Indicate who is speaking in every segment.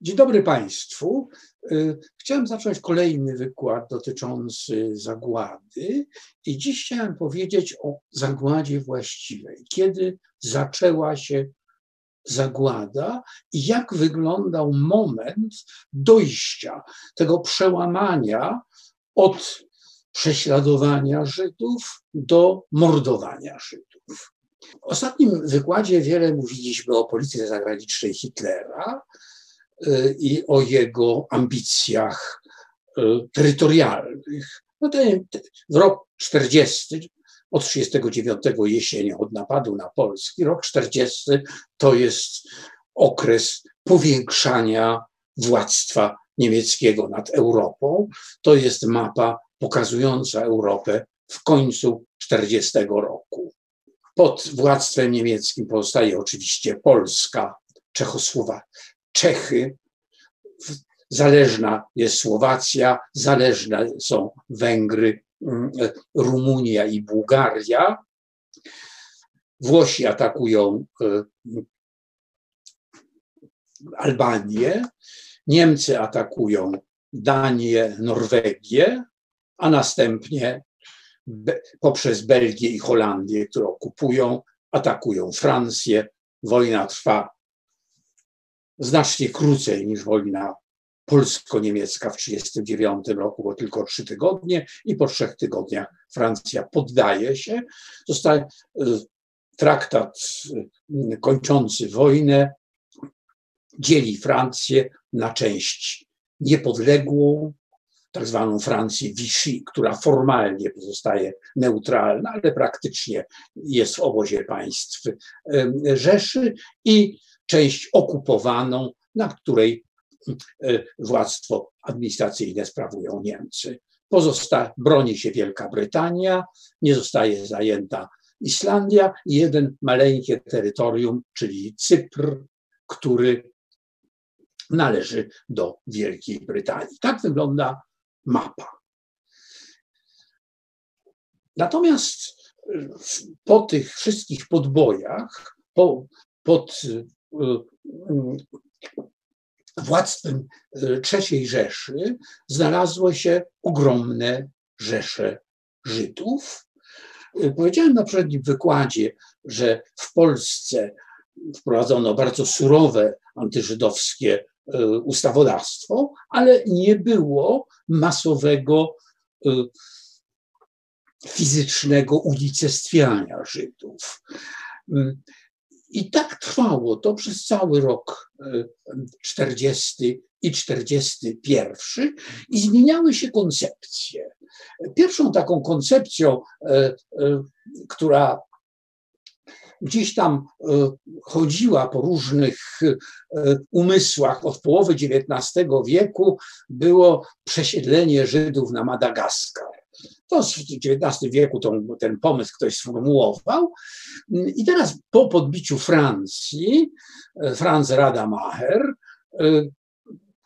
Speaker 1: Dzień dobry Państwu. Y, chciałem zacząć kolejny wykład dotyczący zagłady i dziś chciałem powiedzieć o zagładzie właściwej. Kiedy zaczęła się zagłada i jak wyglądał moment dojścia, tego przełamania od prześladowania Żydów do mordowania Żydów. W ostatnim wykładzie wiele mówiliśmy o polityce zagranicznej Hitlera, i o jego ambicjach e, terytorialnych. No ten, w rok 40, od 39 jesienią, od napadu na Polski, rok 40 to jest okres powiększania władztwa niemieckiego nad Europą. To jest mapa pokazująca Europę w końcu 40 roku. Pod władztwem niemieckim pozostaje oczywiście Polska, Czechosłowacja, Czechy, zależna jest Słowacja, zależne są Węgry, mm, Rumunia i Bułgaria. Włosi atakują e, Albanię, Niemcy atakują Danię, Norwegię, a następnie poprzez Belgię i Holandię, które okupują, atakują Francję. Wojna trwa znacznie krócej niż wojna polsko-niemiecka w 1939 roku, bo tylko trzy tygodnie i po trzech tygodniach Francja poddaje się. Zostaje traktat y, kończący wojnę dzieli Francję na część niepodległą, tak zwaną Francję Vichy, która formalnie pozostaje neutralna, ale praktycznie jest w obozie państw Rzeszy i część okupowaną, na której e, władztwo administracyjne sprawują Niemcy. Pozosta broni się Wielka Brytania, nie zostaje zajęta Islandia i jeden maleńkie terytorium, czyli Cypr, który należy do Wielkiej Brytanii. Tak wygląda mapa. Natomiast e, po tych wszystkich podbojach, po, pod władztwem III Rzeszy znalazły się ogromne rzesze Żydów. Powiedziałem na poprzednim wykładzie, że w Polsce wprowadzono bardzo surowe antyżydowskie e, ustawodawstwo, ale nie było masowego e, fizycznego unicestwiania Żydów. I tak trwało to przez cały rok 40 e, i 41 i zmieniały się koncepcje. Pierwszą taką koncepcją, e, e, która gdzieś tam chodziła po różnych umysłach od połowy XIX wieku, było przesiedlenie Żydów na Madagaskar. To w XIX wieku tą, ten pomysł ktoś sformułował. I teraz po podbiciu Francji, e, Franz Radamacher, e,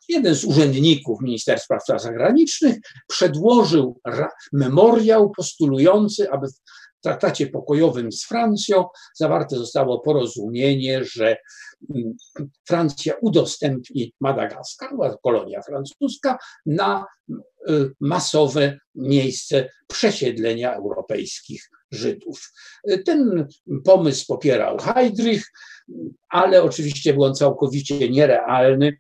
Speaker 1: jeden z urzędników Ministerstwa Spraw Zagranicznych przedłożył memoriał postulujący, aby w traktacie pokojowym z Francją zawarte zostało porozumienie, że mm, Francja udostępni Madagaskar, kolonia francuska, na y, masowe miejsce przesiedlenia europejskich Żydów. Ten pomysł popierał Heydrich, ale oczywiście był on całkowicie nierealny.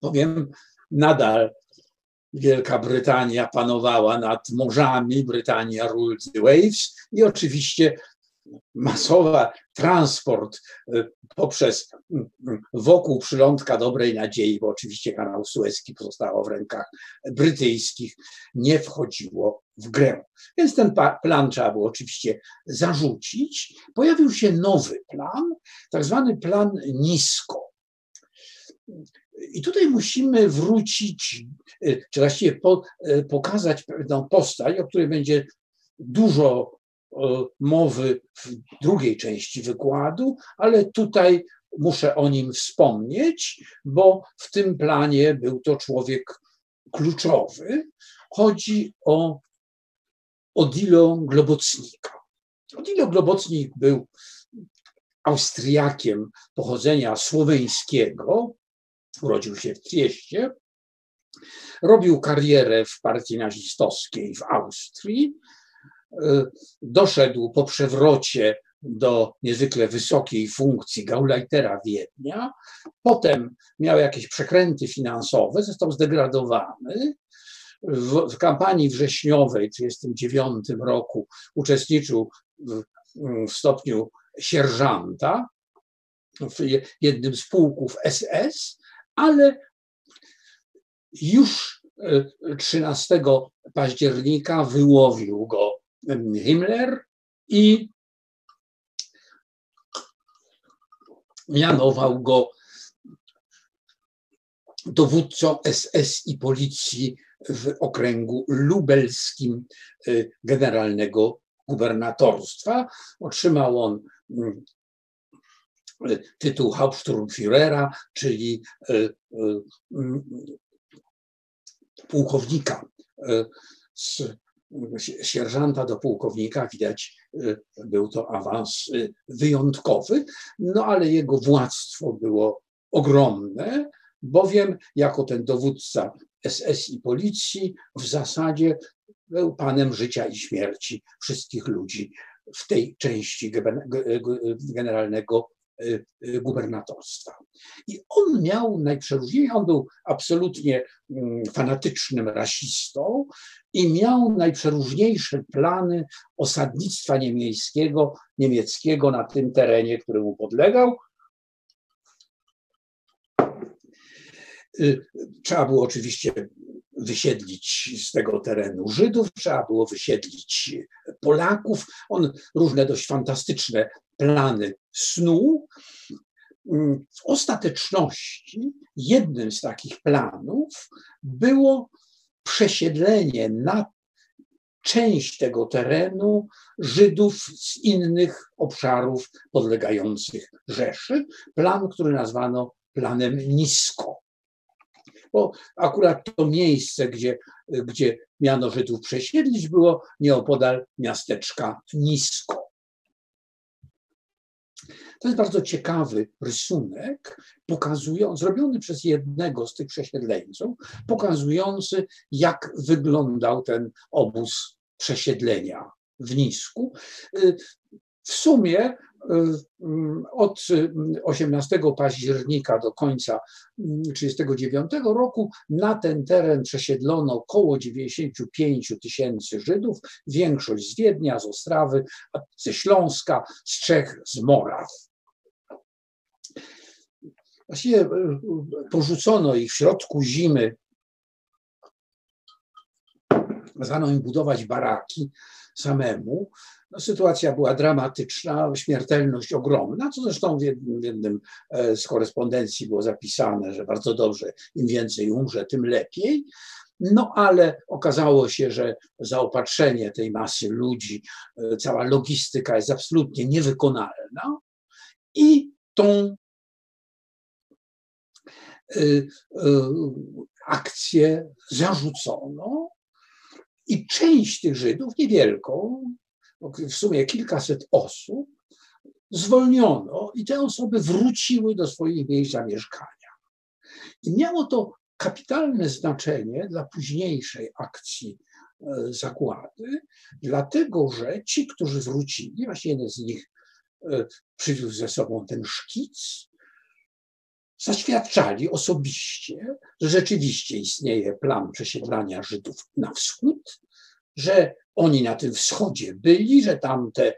Speaker 1: Powiem, nadal Wielka Brytania panowała nad morzami, Brytania ruled the waves i oczywiście masowa transport y, poprzez mm, wokół przylądka Dobrej Nadziei, bo oczywiście kanał Suezki pozostało w rękach brytyjskich, nie wchodziło w grę. Więc ten plan trzeba było oczywiście zarzucić. Pojawił się nowy plan, tak zwany plan nisko. I tutaj musimy wrócić, e, czy właściwie po, e, pokazać pewną postać, o której będzie dużo e, mowy w drugiej części wykładu, ale tutaj muszę o nim wspomnieć, bo w tym planie był to człowiek kluczowy. Chodzi o Odilo Globocnika. Odilo Globocnik był Austriakiem pochodzenia słoweńskiego, urodził się w Trieście, robił karierę w partii nazistowskiej w Austrii, doszedł po przewrocie do niezwykle wysokiej funkcji Gauleitera Wiednia, potem miał jakieś przekręty finansowe, został zdegradowany, w, w kampanii wrześniowej w 1939 roku uczestniczył w, w stopniu sierżanta w jednym z pułków SS, ale już 13 e, października wyłowił go Himmler i mianował go dowódcą SS i policji w okręgu lubelskim y, generalnego gubernatorstwa. Otrzymał on tytuł Hauptsturmführera, czyli y, mm, pułkownika z sierżanta do pułkownika, widać, był to awans wyjątkowy, no ale jego władztwo było ogromne, bowiem jako ten dowódca SS i policji w zasadzie był panem życia i śmierci wszystkich ludzi w tej części generalnego gubernatorstwa. I on miał najprzeróżniejsze, on był absolutnie mm, fanatycznym rasistą i miał najprzeróżniejsze plany osadnictwa niemieckiego, niemieckiego na tym terenie, któremu podlegał, Y, trzeba było oczywiście wysiedlić z tego terenu Żydów, trzeba było wysiedlić Polaków. On różne dość fantastyczne plany snuł. Mm, w ostateczności jednym z takich planów było przesiedlenie na część tego terenu Żydów z innych obszarów podlegających Rzeszy. Plan, który nazwano planem Nisko bo akurat to miejsce, gdzie, gdzie miano Żydów przesiedlić, było nieopodal miasteczka Nisko. To jest bardzo ciekawy rysunek, pokazujący, zrobiony przez jednego z tych przesiedleńców, pokazujący, jak wyglądał ten obóz przesiedlenia w Nisku. W sumie od 18 października do końca 1939 roku na ten teren przesiedlono około 95 tysięcy Żydów, większość z Wiednia, z Ostrawy, ze Śląska, z Czech, z Moraw. Właściwie porzucono ich w środku zimy, kazano im budować baraki samemu, no, sytuacja była dramatyczna, śmiertelność ogromna, co zresztą w jednym, w jednym e, z korespondencji było zapisane, że bardzo dobrze, im więcej umrze, tym lepiej. No ale okazało się, że zaopatrzenie tej masy ludzi, e, cała logistyka jest absolutnie niewykonalna i tą e, akcję zarzucono i część tych Żydów, niewielką, w sumie kilkaset osób, zwolniono i te osoby wróciły do swoich miejsc zamieszkania. I miało to kapitalne znaczenie dla późniejszej akcji e, zakłady, dlatego że ci, którzy wrócili, właśnie jeden z nich e, przywiózł ze sobą ten szkic, zaświadczali osobiście, że rzeczywiście istnieje plan przesiedlania Żydów na wschód, że oni na tym wschodzie byli, że tam te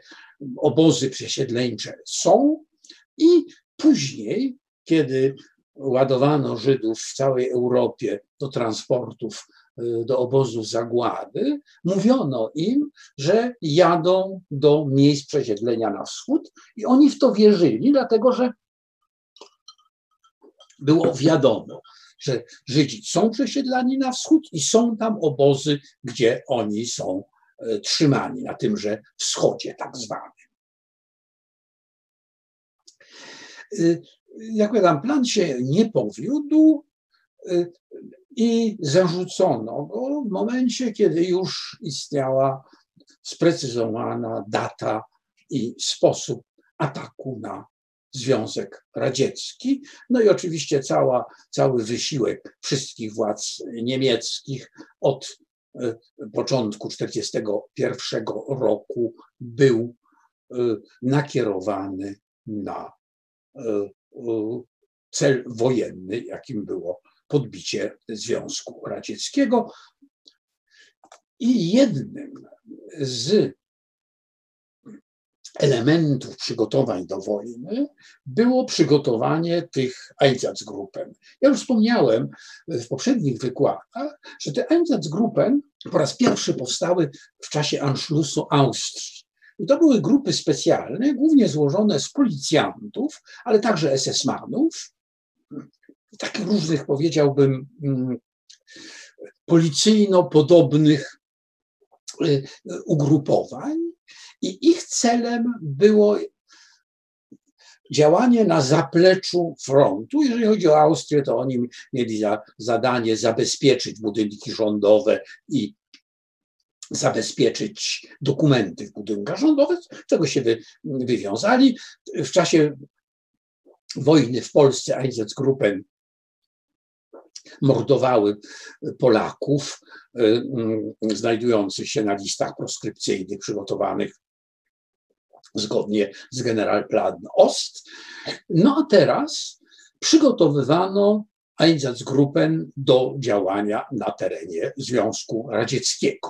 Speaker 1: obozy przesiedleńcze są i później, kiedy ładowano Żydów w całej Europie do transportów, y, do obozów zagłady, mówiono im, że jadą do miejsc przesiedlenia na wschód i oni w to wierzyli, dlatego że było wiadomo, że Żydzi są przesiedlani na wschód i są tam obozy, gdzie oni są e, trzymani, na tymże wschodzie tak zwanym. E, jak powiadam, plan się nie powiódł e, i zarzucono go w momencie, kiedy już istniała sprecyzowana data i sposób ataku na Związek Radziecki. No i oczywiście cała, cały wysiłek wszystkich władz niemieckich od e, początku 1941 roku był e, nakierowany na e, cel wojenny, jakim było podbicie Związku Radzieckiego. I jednym z elementów przygotowań do wojny było przygotowanie tych Einsatzgruppen. Ja już wspomniałem w poprzednich wykładach, że te Einsatzgruppen po raz pierwszy powstały w czasie Anschlussu Austrii. I to były grupy specjalne, głównie złożone z policjantów, ale także SS-manów, takich różnych, powiedziałbym, mm, policyjno-podobnych y, ugrupowań, i ich celem było działanie na zapleczu frontu. Jeżeli chodzi o Austrię, to oni mieli za zadanie zabezpieczyć budynki rządowe i zabezpieczyć dokumenty w budynkach rządowych, czego się wy, wywiązali. W czasie wojny w Polsce Einsatzgruppen mordowały Polaków y, y, znajdujących się na listach proskrypcyjnych przygotowanych zgodnie z Generalplan Ost. No a teraz przygotowywano Einsatzgruppen do działania na terenie Związku Radzieckiego.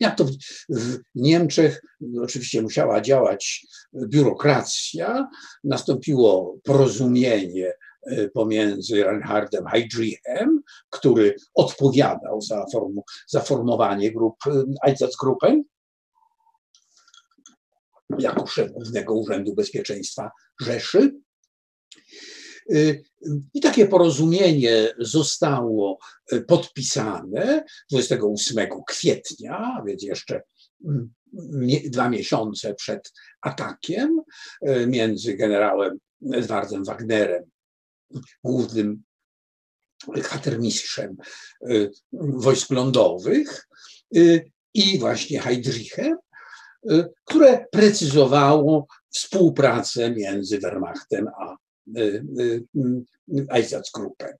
Speaker 1: Jak to w Niemczech oczywiście musiała działać biurokracja, nastąpiło porozumienie e, pomiędzy Reinhardem Heydrichem, który odpowiadał za, za formowanie grup Einsatzgruppen, jako szef Głównego Urzędu Bezpieczeństwa Rzeszy. Y, I takie porozumienie zostało y, podpisane 28 kwietnia, więc jeszcze mm, dwa miesiące przed atakiem y, między generałem Edwardem Wagnerem, głównym kwatermistrzem wojsk lądowych i właśnie Heydrichem, Y, które precyzowało współpracę między Wehrmachtem a y, y, Einsatzgruppen.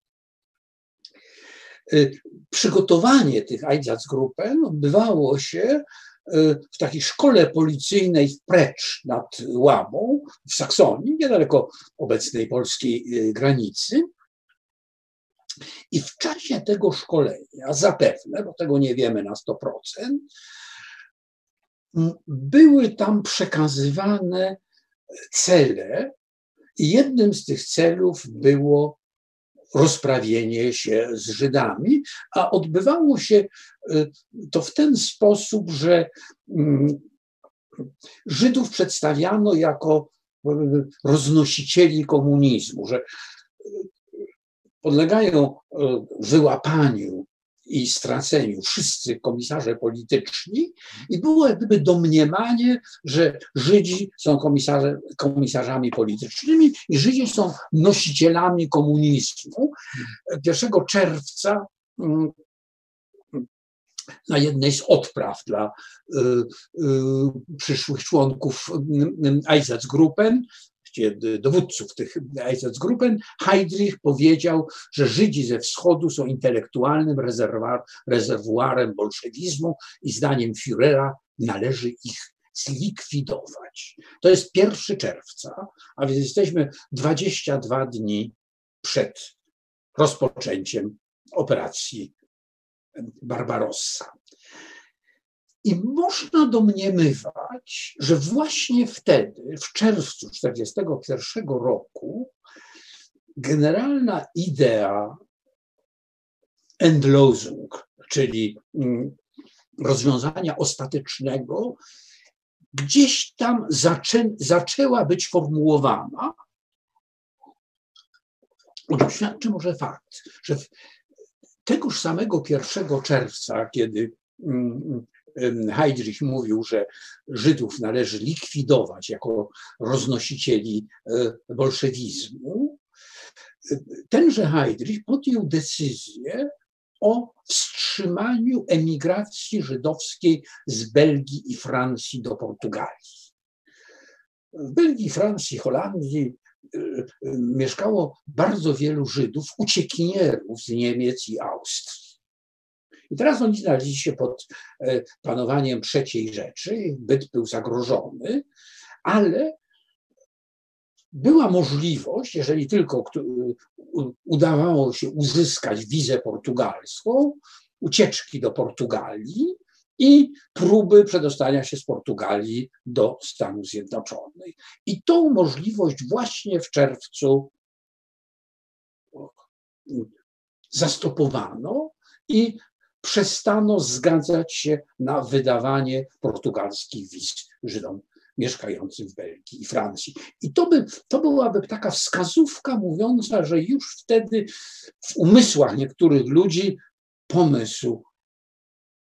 Speaker 1: Przygotowanie tych Einsatzgruppen odbywało się w takiej szkole policyjnej w Precz nad Łabą w Saksonii, niedaleko obecnej polskiej granicy. I w czasie tego szkolenia, zapewne, bo tego nie wiemy na 100%, były tam przekazywane cele i jednym z tych celów było rozprawienie się z Żydami, a odbywało się y, to w ten sposób, że mm, Żydów przedstawiano jako y, roznosicieli komunizmu, że y, podlegają wyłapaniu i straceniu wszyscy komisarze polityczni i było jakby domniemanie, że Żydzi są komisarzami politycznymi i Żydzi są nosicielami komunizmu. 1 czerwca mm, na jednej z odpraw dla y, y, przyszłych członków mm, Einsatzgruppen dowódców tych Einsatzgruppen, Heydrich powiedział, że Żydzi ze wschodu są intelektualnym rezerwuarem bolszewizmu i zdaniem Führera należy ich zlikwidować. To jest 1 czerwca, a więc jesteśmy 22 dni przed rozpoczęciem operacji Barbarossa. I można domniemywać, że właśnie wtedy, w czerwcu 1941 roku, generalna idea Endlosung, czyli mm, rozwiązania ostatecznego, gdzieś tam zaczę, zaczęła być formułowana. Świadczy może fakt, że tegoż samego 1 czerwca, kiedy mm, Heydrich mówił, że Żydów należy likwidować jako roznosicieli e, bolszewizmu, tenże Heydrich podjął decyzję o wstrzymaniu emigracji żydowskiej z Belgii i Francji do Portugalii. W Belgii, Francji, Holandii y, y, mieszkało bardzo wielu Żydów, uciekinierów z Niemiec i Austrii. I teraz oni znaleźli się pod e, panowaniem trzeciej rzeczy, byt był zagrożony, ale była możliwość, jeżeli tylko udawało się uzyskać wizę portugalską, ucieczki do Portugalii i próby przedostania się z Portugalii do Stanów Zjednoczonych. I tą możliwość właśnie w czerwcu zastopowano i przestano zgadzać się na wydawanie portugalskich wiz Żydom mieszkającym w Belgii i Francji. I to, by, to byłaby taka wskazówka mówiąca, że już wtedy w umysłach niektórych ludzi pomysł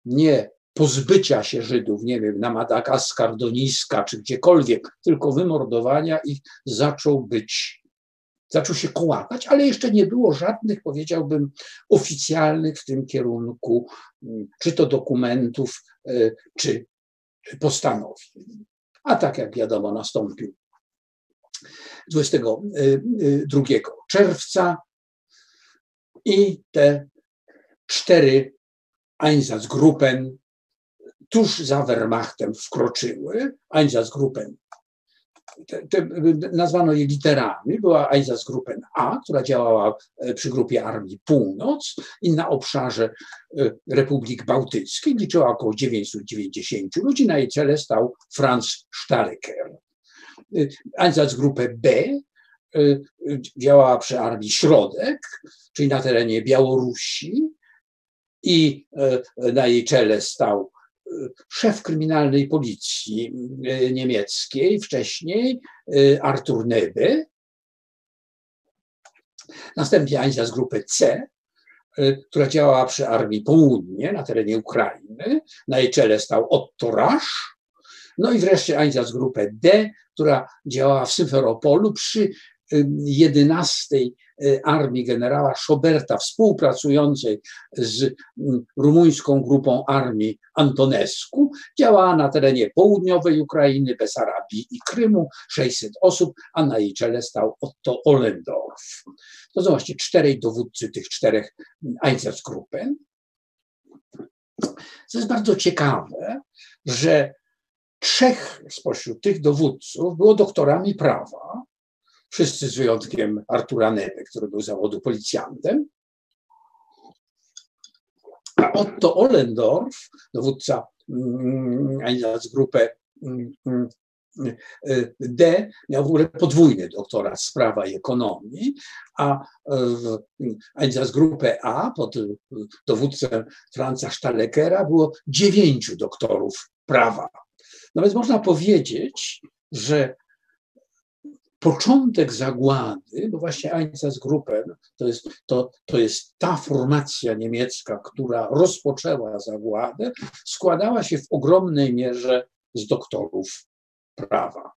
Speaker 1: nie pozbycia się Żydów, nie wiem, na Madagaskar, do Niska czy gdziekolwiek, tylko wymordowania ich zaczął być, zaczął się kołatać, ale jeszcze nie było żadnych, powiedziałbym, oficjalnych w tym kierunku, czy to dokumentów, e, czy postanowień. A tak jak wiadomo, nastąpił 22 czerwca i te cztery Einsatzgruppen tuż za Wehrmachtem wkroczyły. Einsatzgruppen, te, te, nazwano je literami, była Einsatzgruppen A, która działała e, przy grupie Armii Północ i na obszarze e, Republik Bałtyckich. Liczyła około 990 ludzi, na jej czele stał Franz Stalecker. E, Einsatzgruppe B działała przy Armii Środek, czyli na terenie Białorusi i na jej czele stał szef kryminalnej policji e, niemieckiej wcześniej, e, Artur Nebe, następnie z grupy C, e, która działała przy Armii Południe na terenie Ukrainy. Na jej czele stał Otto Rasch. No i wreszcie z grupy D, która działała w Syferopolu przy 11 Y, armii generała Szoberta, współpracującej z rumuńską grupą armii Antonescu, działała na terenie południowej Ukrainy, Besarabii i Krymu, 600 osób, a na jej czele stał Otto Ollendorf. To są właśnie czterej dowódcy tych czterech Einsatzgruppen. Co jest bardzo ciekawe, że trzech spośród tych dowódców było doktorami prawa, wszyscy z wyjątkiem Artura Nebe, który był zawodu policjantem. A Otto Ollendorf, dowódca mm, z grupy mm, mm, D miał w ogóle podwójny doktorat z prawa i ekonomii, a z grupy A pod dowódcą Franza Staleckera było dziewięciu doktorów prawa. No więc można powiedzieć, że początek zagłady, bo właśnie Einsatzgruppen to jest, to, to jest ta formacja niemiecka, która rozpoczęła zagładę, składała się w ogromnej mierze z doktorów prawa.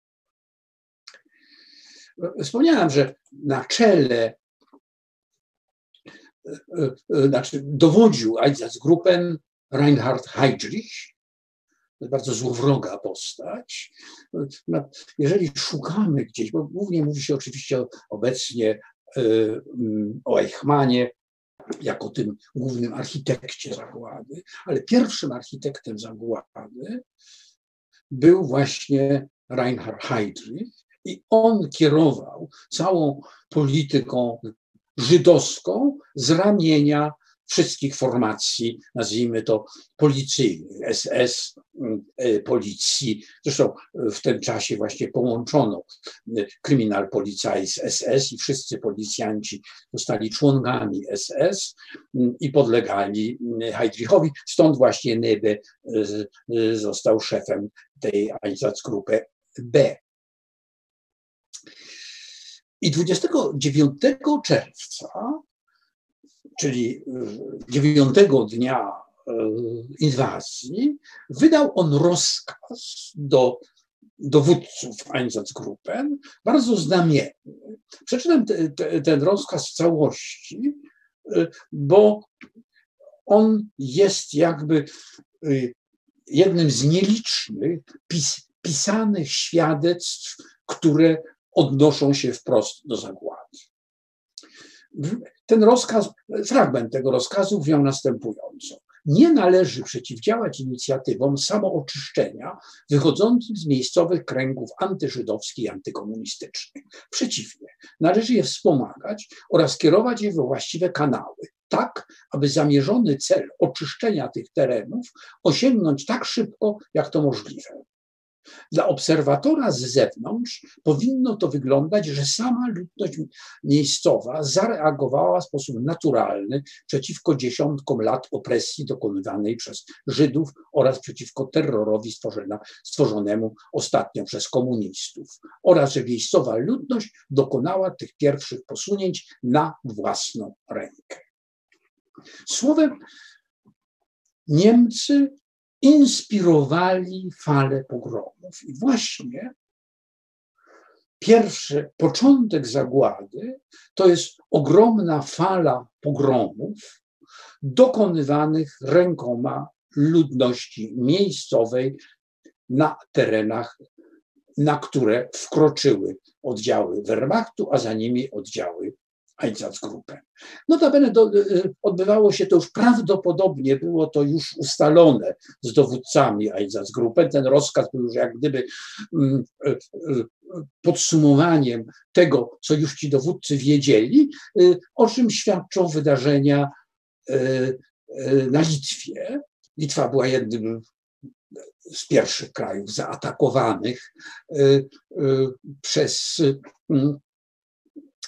Speaker 1: Wspomniałem, że na czele e, e, znaczy dowodził Einsatzgruppen Reinhard Heydrich, bardzo złowroga postać. Jeżeli szukamy gdzieś, bo głównie mówi się oczywiście obecnie y, mm, o Eichmanie, jako tym głównym architekcie zagłady, ale pierwszym architektem zagłady był właśnie Reinhard Heydrich i on kierował całą polityką żydowską z ramienia wszystkich formacji, nazwijmy to policyjnych, SS, e, policji. Zresztą w tym czasie właśnie połączono kryminal policaj z SS i wszyscy policjanci zostali członkami SS i podlegali Heydrichowi. Stąd właśnie Nebe został szefem tej Einsatzgruppe B. I 29 czerwca czyli dziewiątego dnia e, inwazji, wydał on rozkaz do dowódców Einsatzgruppen, bardzo znamienny. Przeczytam te, te, ten rozkaz w całości, e, bo on jest jakby jednym z nielicznych pis, pisanych świadectw, które odnoszą się wprost do zagłady. Ten rozkaz, fragment tego rozkazu brzmiał następująco. Nie należy przeciwdziałać inicjatywom samooczyszczenia wychodzącym z miejscowych kręgów antyżydowskich i antykomunistycznych. Przeciwnie, należy je wspomagać oraz kierować je we właściwe kanały, tak aby zamierzony cel oczyszczenia tych terenów osiągnąć tak szybko, jak to możliwe. Dla obserwatora z zewnątrz powinno to wyglądać, że sama ludność miejscowa zareagowała w sposób naturalny przeciwko dziesiątkom lat opresji dokonywanej przez Żydów oraz przeciwko terrorowi stworzonemu ostatnio przez komunistów, oraz że miejscowa ludność dokonała tych pierwszych posunięć na własną rękę. Słowem, Niemcy inspirowali falę pogromów. I właśnie pierwszy początek zagłady to jest ogromna fala pogromów dokonywanych rękoma ludności miejscowej na terenach, na które wkroczyły oddziały Wehrmachtu, a za nimi oddziały Einsatzgruppe. Notabene do, y, odbywało się to już prawdopodobnie, było to już ustalone z dowódcami Einsatzgruppe. Ten rozkaz był już jak gdyby mm, y, y, podsumowaniem tego, co już ci dowódcy wiedzieli, o czym świadczą wydarzenia na Litwie. Litwa była jednym z pierwszych krajów zaatakowanych przez mm,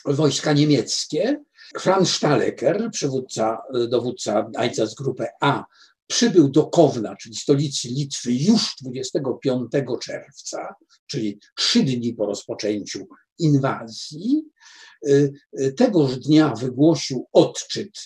Speaker 1: wojska niemieckie. Franz Stalecker, przywódca, dowódca Einsatzgruppe A, przybył do Kowna, czyli stolicy Litwy, już 25 czerwca, czyli trzy dni po rozpoczęciu inwazji. Y, y, tegoż dnia wygłosił odczyt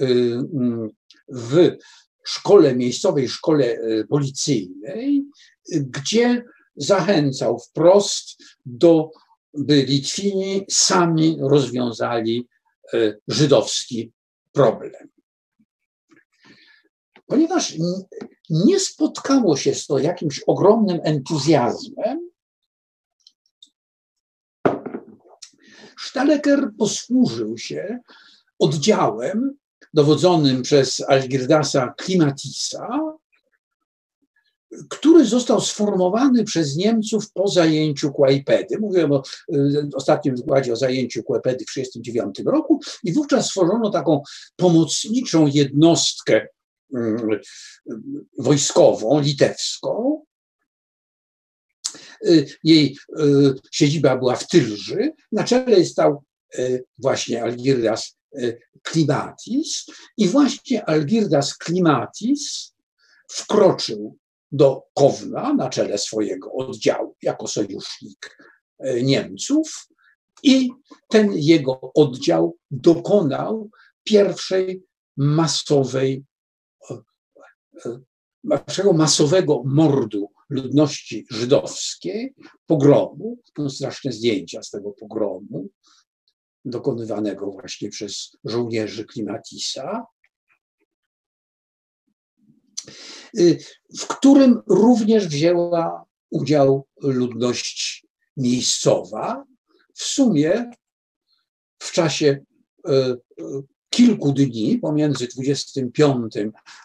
Speaker 1: y, mm, w szkole miejscowej, szkole policyjnej, gdzie zachęcał wprost do by Litwini sami rozwiązali e, żydowski problem. Ponieważ nie spotkało się z to jakimś ogromnym entuzjazmem, Staleker posłużył się oddziałem dowodzonym przez Algirdasa Klimatisa, który został sformowany przez Niemców po zajęciu Kłajpedy. Mówiłem o y, ostatnim wykładzie o zajęciu Kłajpedy w 1939 roku i wówczas stworzono taką pomocniczą jednostkę mm, wojskową, litewską. Y, jej y, siedziba była w Tylży. Na czele stał właśnie Algirdas Klimatis i właśnie Algirdas Klimatis wkroczył do Kowna na czele swojego oddziału jako sojusznik e, Niemców i ten jego oddział dokonał pierwszej masowej, e, e, pierwszego masowego mordu ludności żydowskiej, pogromu. To straszne zdjęcia z tego pogromu, dokonywanego właśnie przez żołnierzy Klimatisa. Y, w którym również wzięła udział ludność miejscowa. W sumie w czasie y, y, kilku dni, pomiędzy 25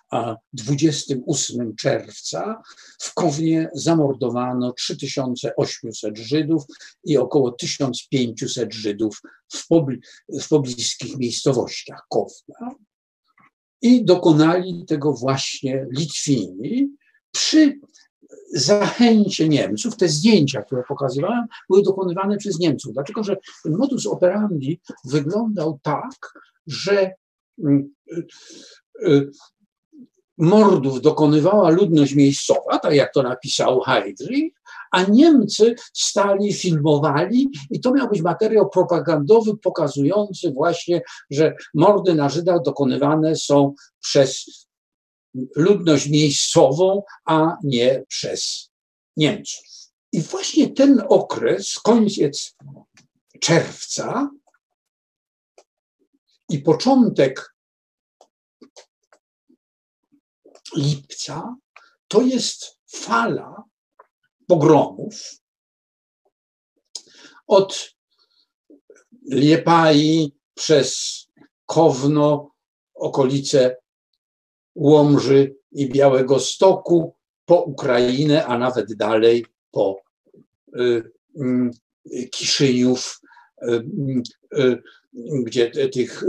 Speaker 1: a 28 czerwca, w Kownie zamordowano 3800 Żydów i około 1500 Żydów w, pobl w pobliskich miejscowościach Kowna i dokonali tego właśnie Litwini przy zachęcie Niemców. Te zdjęcia, które pokazywałem, były dokonywane przez Niemców, dlatego że modus operandi wyglądał tak, że mm, y, y, mordów dokonywała ludność miejscowa, tak jak to napisał Heydrich, a Niemcy stali, filmowali i to miał być materiał propagandowy pokazujący właśnie, że mordy na Żydach dokonywane są przez ludność miejscową, a nie przez Niemców. I właśnie ten okres, koniec czerwca i początek lipca to jest fala pogromów od Liepai przez Kowno, okolice Łomży i Białego Stoku, po Ukrainę, a nawet dalej po y, mm, Kiszyniów, y, y, gdzie tych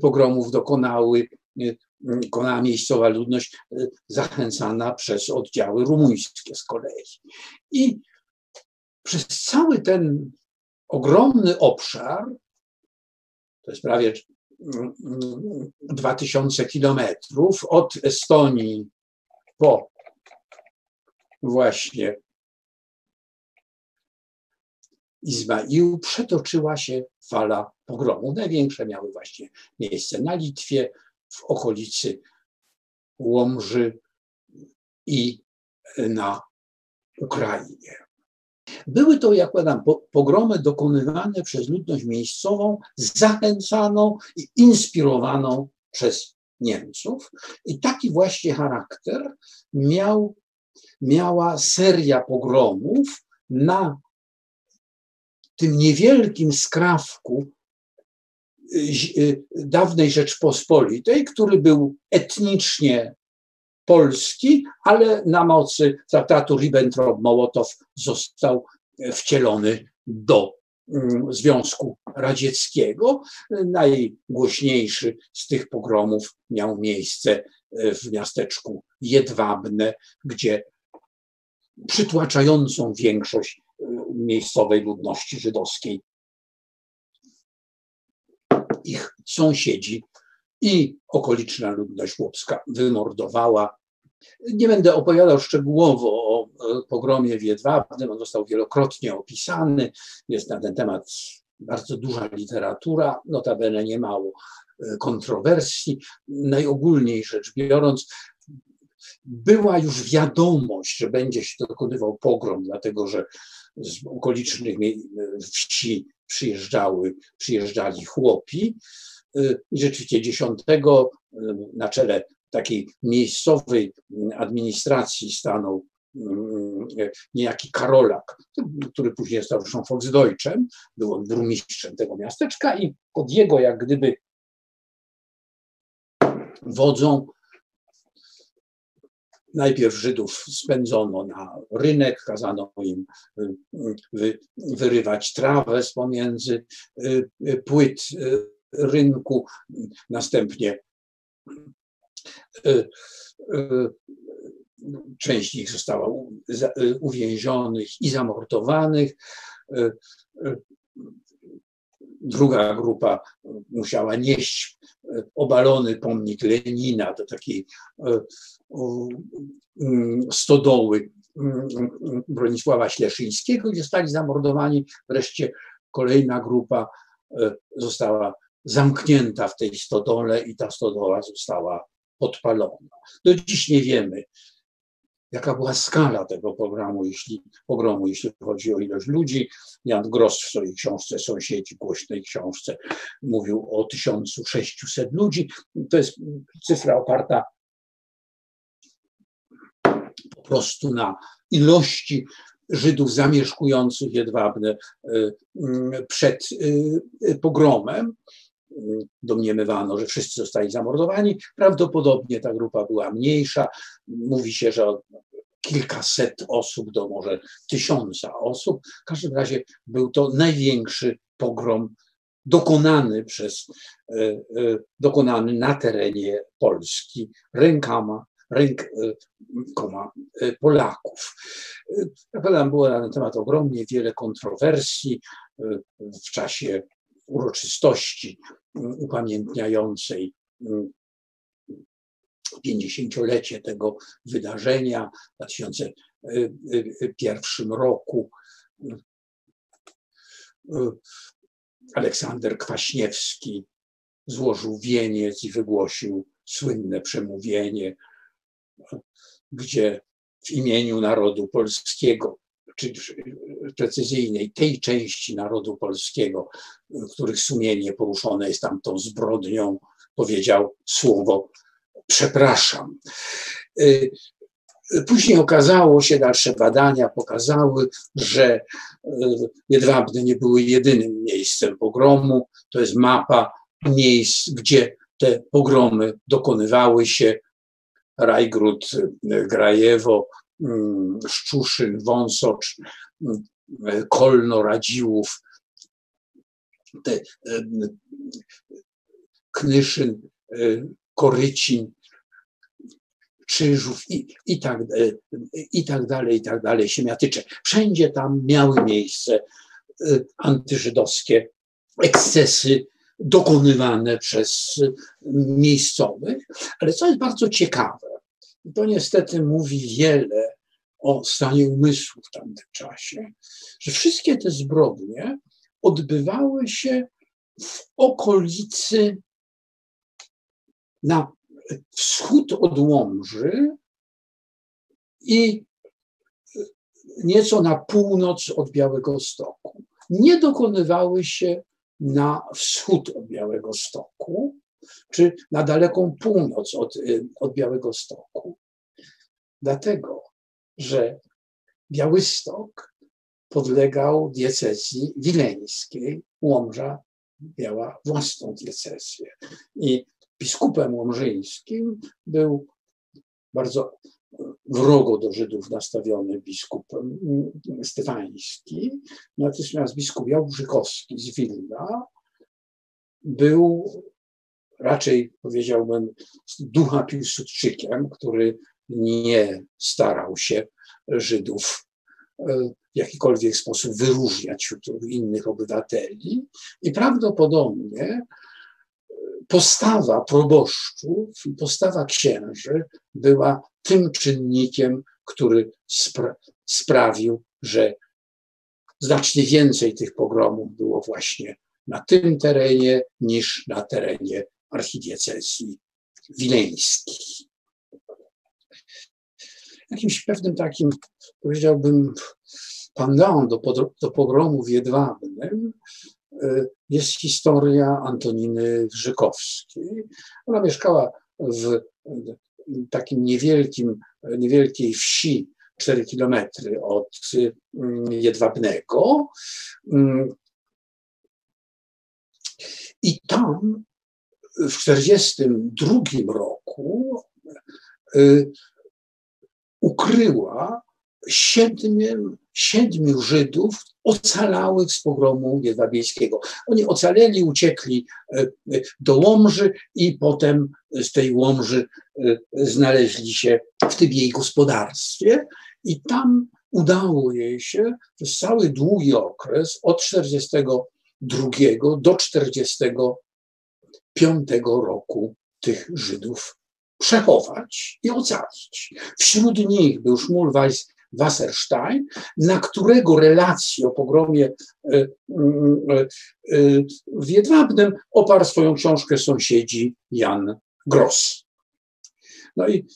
Speaker 1: pogromów dokonały, dokonała miejscowa ludność zachęcana przez oddziały rumuńskie z kolei. I przez cały ten ogromny obszar, to jest prawie 2000 kilometrów od Estonii po właśnie Izmaił przetoczyła się fala pogromów. Największe miały właśnie miejsce na Litwie, w okolicy Łomży i na Ukrainie. Były to, jak powiadam, pogromy dokonywane przez ludność miejscową, zachęcaną i inspirowaną przez Niemców. I taki właśnie charakter miał, miała seria pogromów na tym niewielkim skrawku dawnej Rzeczpospolitej, który był etnicznie polski, ale na mocy traktatu Ribbentrop-Mołotow został wcielony do mm, Związku Radzieckiego. Najgłośniejszy z tych pogromów miał miejsce w miasteczku Jedwabne, gdzie przytłaczającą większość y, miejscowej ludności żydowskiej sąsiedzi i okoliczna ludność chłopska wymordowała. Nie będę opowiadał szczegółowo o pogromie w Jedwabnym, on został wielokrotnie opisany, jest na ten temat bardzo duża literatura, notabene nie mało e, kontrowersji. Najogólniej rzecz biorąc, była już wiadomość, że będzie się dokonywał pogrom, dlatego że z okolicznych wsi przyjeżdżały, przyjeżdżali chłopi. Y, I rzeczywiście 10 y, na czele takiej miejscowej administracji stanął y, niejaki Karolak, który później stał zresztą Volksdeutschem, był on burmistrzem tego miasteczka i pod jego jak gdyby wodzą najpierw Żydów spędzono na rynek, kazano im wyrywać trawę z pomiędzy płyt rynku, następnie e, e, część ich została uwięzionych i zamordowanych. E, druga grupa musiała nieść obalony pomnik Lenina do takiej stodoły Bronisława Śleszyńskiego, gdzie stali zamordowani. Wreszcie kolejna grupa została zamknięta w tej stodole i ta stodoła została podpalona. Do dziś nie wiemy, jaka była skala tego programu, jeśli, pogromu, jeśli chodzi o ilość ludzi. Jan Gross w swojej książce Sąsiedzi, głośnej książce, mówił o 1600 ludzi. To jest cyfra oparta po prostu na ilości Żydów zamieszkujących Jedwabne y, y, przed y, pogromem domniemywano, że wszyscy zostali zamordowani. Prawdopodobnie ta grupa była mniejsza. Mówi się, że kilkaset osób do może tysiąca osób. W każdym razie był to największy pogrom dokonany przez, e, e, dokonany na terenie Polski rękama, rękoma e, Polaków. Naprawdę było na ten temat ogromnie wiele kontrowersji w czasie uroczystości mm, upamiętniającej 50-lecie mm, tego wydarzenia w 2001 roku. Aleksander Kwaśniewski złożył wieniec i wygłosił słynne przemówienie, gdzie w imieniu narodu polskiego czy precyzyjnej tej części narodu polskiego, których sumienie poruszone jest tam tą zbrodnią, powiedział słowo przepraszam. Y, później okazało się, dalsze badania pokazały, że y, Jedwabne nie były jedynym miejscem pogromu. To jest mapa miejsc, gdzie te pogromy dokonywały się. Rajgród, Grajewo, Szczuszyn, Wąsocz, mm, Kolno, Radziłów, te, Knyszyn, Korycin, Krzyżów i, i, tak, e, i tak dalej, i tak dalej, Siemiatycze. Wszędzie tam miały miejsce e, antyżydowskie ekscesy dokonywane przez miejscowych, ale co jest bardzo ciekawe, to niestety mówi wiele o stanie umysłu w tamtym czasie, że wszystkie te zbrodnie odbywały się w okolicy na wschód od Łomży i nieco na północ od Białego Stoku. Nie dokonywały się na wschód od Białego Stoku, czy na daleką północ od, od Białego Stoku. Dlatego, że Białystok podlegał diecezji wileńskiej, Łomża miała własną diecezję. I biskupem łomżyńskim był bardzo wrogo do Żydów nastawiony biskup stefański, natomiast biskup Jałbrzykowski z Wilna był raczej, powiedziałbym, ducha Piłsudczykiem, który nie starał się Żydów e, w jakikolwiek sposób wyróżniać wśród innych obywateli. I prawdopodobnie postawa proboszczów i postawa księży była tym czynnikiem, który spra sprawił, że znacznie więcej tych pogromów było właśnie na tym terenie niż na terenie archidiecezji wileńskiej. Jakimś pewnym takim, powiedziałbym, pendant do, do pogromu w Jedwabnym Y, jest historia Antoniny Żykowskiej. Ona mieszkała w takim niewielkim, niewielkiej wsi, 4 kilometry od mm, Jedwabnego. Mm. I tam w 1942 roku y, ukryła siedmiu, siedmiu Żydów ocalałych z pogromu jedwabieńskiego. Oni ocaleli, uciekli e, e, do Łomży i potem z tej Łomży znaleźli się w tym jej gospodarstwie i tam udało jej się przez cały długi okres od 42 do 45 roku tych Żydów przechować i ocalić. Wśród nich był Szmulwajs Wasserstein, na którego relację o pogromie e, e, e, w Jedwabnem oparł swoją książkę sąsiedzi Jan Gross. No i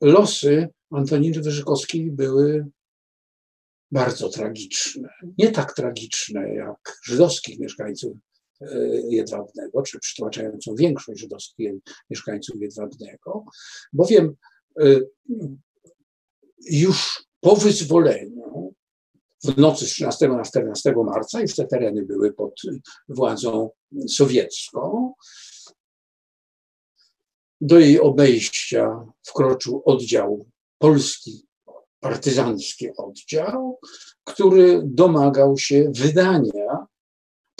Speaker 1: losy Antoniny Wyżykowskiej były bardzo tragiczne. Nie tak tragiczne jak żydowskich mieszkańców Jedwabnego, czy przytłaczającą większość żydowskich mieszkańców Jedwabnego, bowiem już po wyzwoleniu w nocy z 13 na 14 marca, już te tereny były pod władzą sowiecką, do jej obejścia wkroczył oddział polski, partyzancki oddział, który domagał się wydania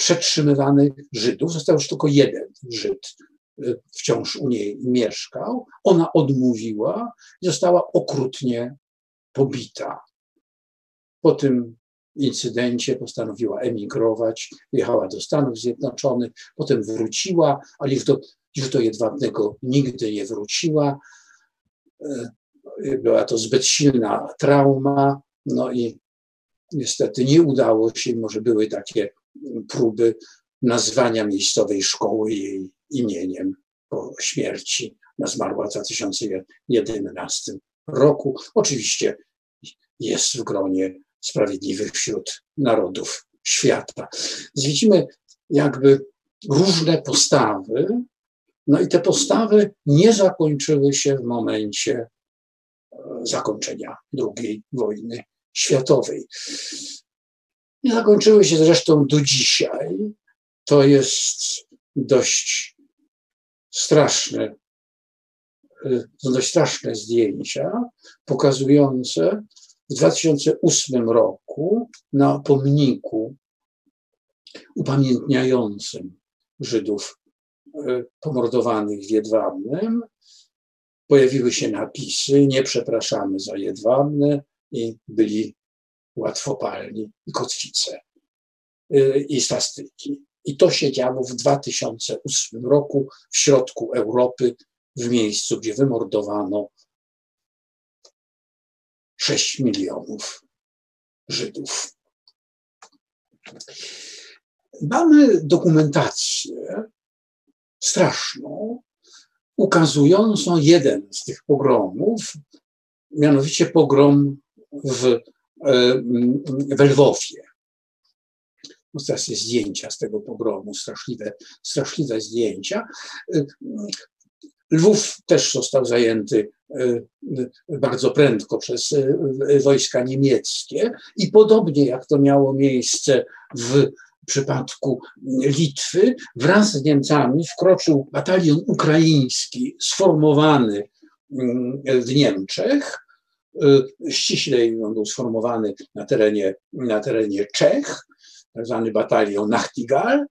Speaker 1: przetrzymywanych Żydów. Został już tylko jeden Żyd y, wciąż u niej mieszkał. Ona odmówiła i została okrutnie pobita. Po tym incydencie postanowiła emigrować, jechała do Stanów Zjednoczonych, potem wróciła, ale już do, już do Jedwabnego nigdy nie wróciła. E, była to zbyt silna trauma, no i niestety nie udało się, może były takie próby nazwania miejscowej szkoły jej imieniem po śmierci. Ona zmarła w 2011 roku. Oczywiście jest w gronie sprawiedliwych wśród narodów świata. Widzimy jakby różne postawy No i te postawy nie zakończyły się w momencie e, zakończenia II wojny światowej. Nie zakończyły się zresztą do dzisiaj. To jest dość straszne, e, dość straszne zdjęcia pokazujące w 2008 roku na pomniku upamiętniającym Żydów e, pomordowanych w Jedwabnem pojawiły się napisy nie przepraszamy za Jedwabne i byli łatwopalni i kotwice e, i stastyki. I to się działo w 2008 roku w środku Europy, w miejscu, gdzie wymordowano 6 milionów Żydów. Mamy dokumentację straszną, ukazującą jeden z tych pogromów, mianowicie pogrom w, e, w Lwowie. No teraz jest zdjęcia z tego pogromu, straszliwe, straszliwe zdjęcia. Lwów też został zajęty e, bardzo prędko przez e, wojska niemieckie i podobnie jak to miało miejsce w przypadku Litwy, wraz z Niemcami wkroczył batalion ukraiński sformowany mm, w Niemczech. E, ściślej on był sformowany na terenie, na terenie Czech, tak zwany batalion Nachtigal.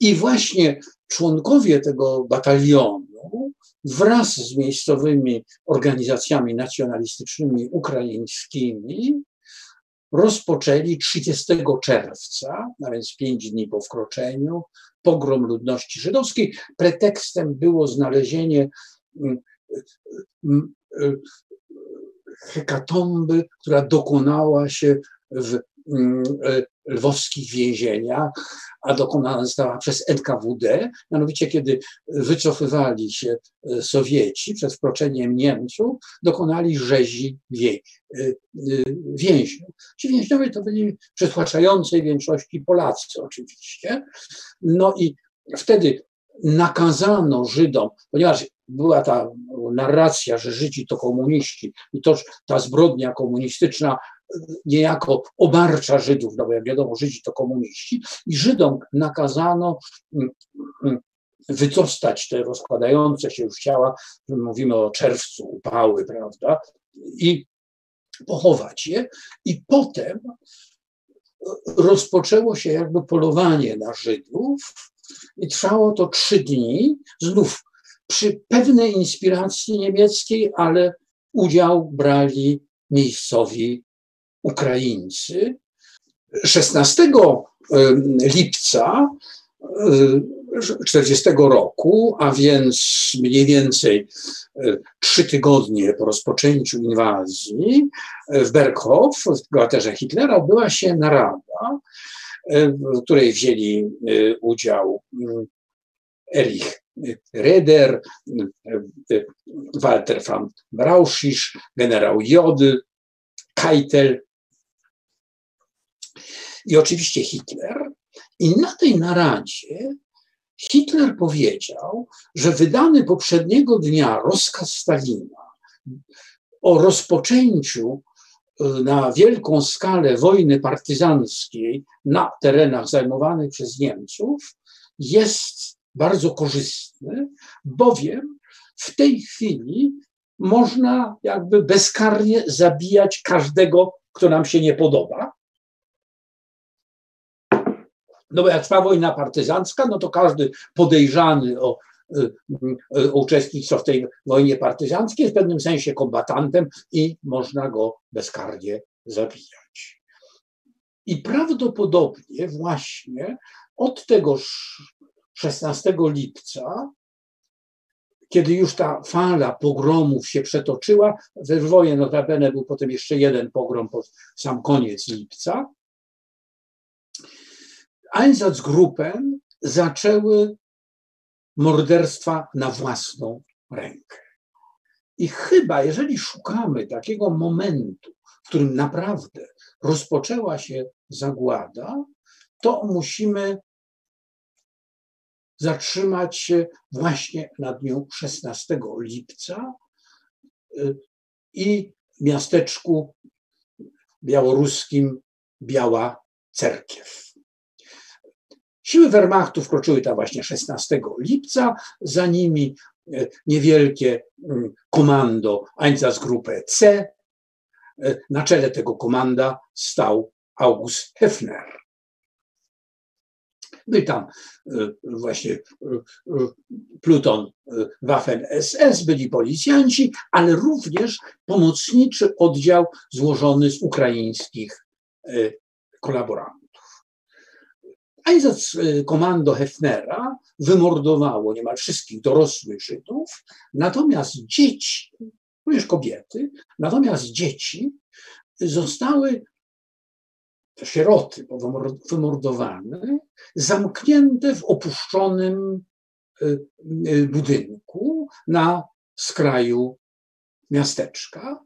Speaker 1: I właśnie członkowie tego batalionu wraz z miejscowymi organizacjami nacjonalistycznymi ukraińskimi rozpoczęli 30 czerwca, a więc pięć dni po wkroczeniu, pogrom ludności żydowskiej. Pretekstem było znalezienie mm, mm, mm, hekatomby, która dokonała się w lwowskich więzieniach, a dokonana została przez NKWD, mianowicie kiedy wycofywali się e, Sowieci przed wkroczeniem Niemców, dokonali rzezi e, e, więźniów. Ci więźniowie to byli przytłaczającej większości Polacy oczywiście. No i wtedy nakazano Żydom, ponieważ była ta narracja, że Żydzi to komuniści i to ta zbrodnia komunistyczna niejako obarcza Żydów, no bo jak wiadomo, Żydzi to komuniści, i Żydom nakazano mm, mm, wycostać te rozkładające się już ciała, mówimy o czerwcu, upały, prawda, i pochować je. I potem rozpoczęło się jakby polowanie na Żydów i trwało to trzy dni, znów przy pewnej inspiracji niemieckiej, ale udział brali miejscowi Ukraińcy. 16 lipca 40 roku, a więc mniej więcej trzy tygodnie po rozpoczęciu inwazji w Berghof, w kwaterze Hitlera, odbyła się narada, w której wzięli udział Erich Reder, Walter van Brauschisch, generał Jody, Keitel, i oczywiście Hitler. I na tej naradzie Hitler powiedział, że wydany poprzedniego dnia rozkaz Stalina o rozpoczęciu y, na wielką skalę wojny partyzanckiej na terenach zajmowanych przez Niemców jest bardzo korzystny, bowiem w tej chwili można jakby bezkarnie zabijać każdego, kto nam się nie podoba, no bo jak trwa wojna partyzancka, no to każdy podejrzany o, y, y, uczestnictwo w tej wojnie partyzanckiej jest w pewnym sensie kombatantem i można go bezkarnie zabijać. I prawdopodobnie właśnie od tego 16 lipca, kiedy już ta fala pogromów się przetoczyła, we Lwowie notabene był potem jeszcze jeden pogrom pod sam koniec lipca, Einsatzgruppen zaczęły morderstwa na własną rękę. I chyba, jeżeli szukamy takiego momentu, w którym naprawdę rozpoczęła się zagłada, to musimy zatrzymać się właśnie na dniu 16 lipca y, i miasteczku białoruskim Biała Cerkiew. Siły Wehrmachtu wkroczyły tam właśnie 16 lipca, za nimi y, niewielkie y, komando Einsatzgruppe C. Na czele tego komanda stał August Hefner. Był tam y, właśnie y, y, pluton Waffen-SS, byli policjanci, ale również pomocniczy oddział złożony z ukraińskich kolaborantów. Einsatz komando Hefnera wymordowało niemal wszystkich dorosłych Żydów, natomiast dzieci, również kobiety, natomiast dzieci zostały sieroty wymordowane, zamknięte w opuszczonym y, y, budynku na skraju miasteczka.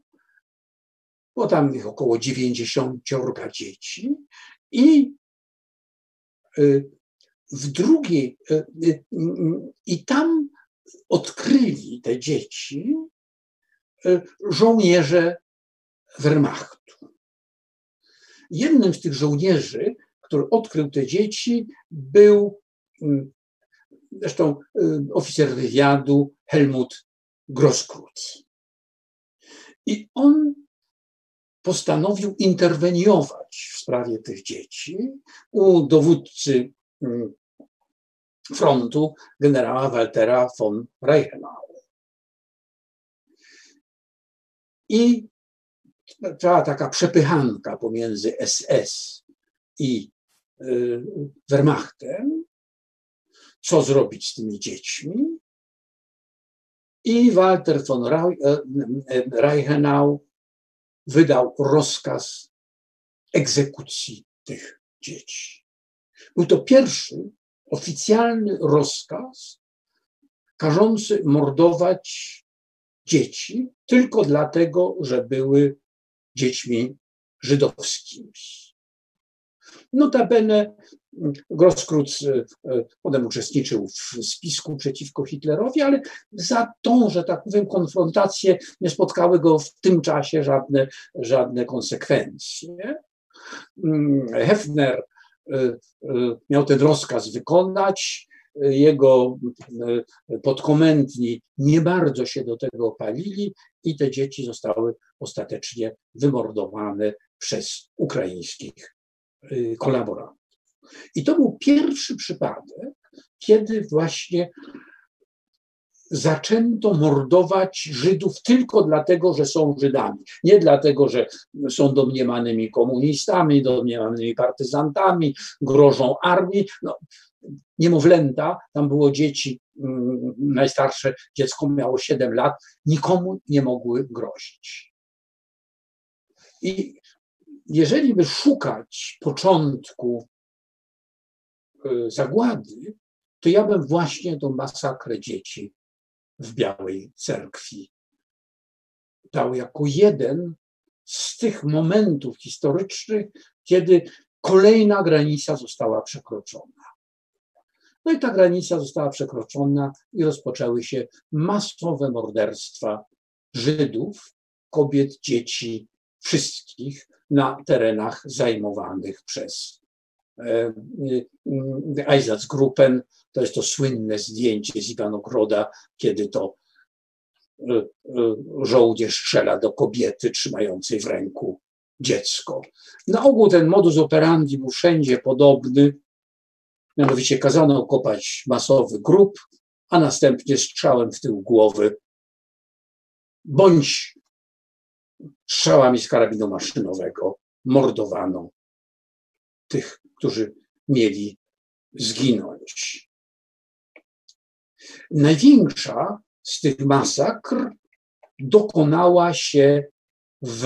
Speaker 1: Było tam ich około 90 dzieci i y, w drugiej, i tam odkryli te dzieci żołnierze Wehrmachtu. Jednym z tych żołnierzy, który odkrył te dzieci, był mm, zresztą y, oficer wywiadu Helmut Grosskreutz. I on postanowił interweniować w sprawie tych dzieci u dowódcy mm, frontu generała Waltera von Reichenau. I trwała taka przepychanka pomiędzy SS i y, Wehrmachtem, co zrobić z tymi dziećmi. I Walter von e, e, Reichenau wydał rozkaz egzekucji tych dzieci. Był to pierwszy oficjalny rozkaz każący mordować dzieci tylko dlatego, że były dziećmi żydowskimi. Notabene Grosskreutz e, e, potem uczestniczył w spisku przeciwko Hitlerowi, ale za tą, że tak powiem, konfrontację nie spotkały go w tym czasie żadne, żadne konsekwencje. Mm, Hefner e, miał ten rozkaz wykonać. Jego podkomendni nie bardzo się do tego opalili i te dzieci zostały ostatecznie wymordowane przez ukraińskich y, kolaborantów. I to był pierwszy przypadek, kiedy właśnie zaczęto mordować Żydów tylko dlatego, że są Żydami. Nie dlatego, że są domniemanymi komunistami, domniemanymi partyzantami, grożą armii. No, niemowlęta, tam było dzieci, mm, najstarsze dziecko miało 7 lat, nikomu nie mogły grozić. I jeżeli by szukać początku y, zagłady, to ja bym właśnie tą masakrę dzieci w Białej Cerkwi dał jako jeden z tych momentów historycznych, kiedy kolejna granica została przekroczona. No i ta granica została przekroczona i rozpoczęły się masowe morderstwa Żydów, kobiet, dzieci, wszystkich na terenach zajmowanych przez e, e, Einsatzgruppen. To jest to słynne zdjęcie z Iwanogroda, kiedy to e, żołnierz strzela do kobiety trzymającej w ręku dziecko. Na ogół ten modus operandi był wszędzie podobny. Mianowicie kazano kopać masowy grób, a następnie strzałem w tył głowy bądź strzałami z karabinu maszynowego mordowano tych, którzy mieli zginąć. Największa z tych masakr dokonała się w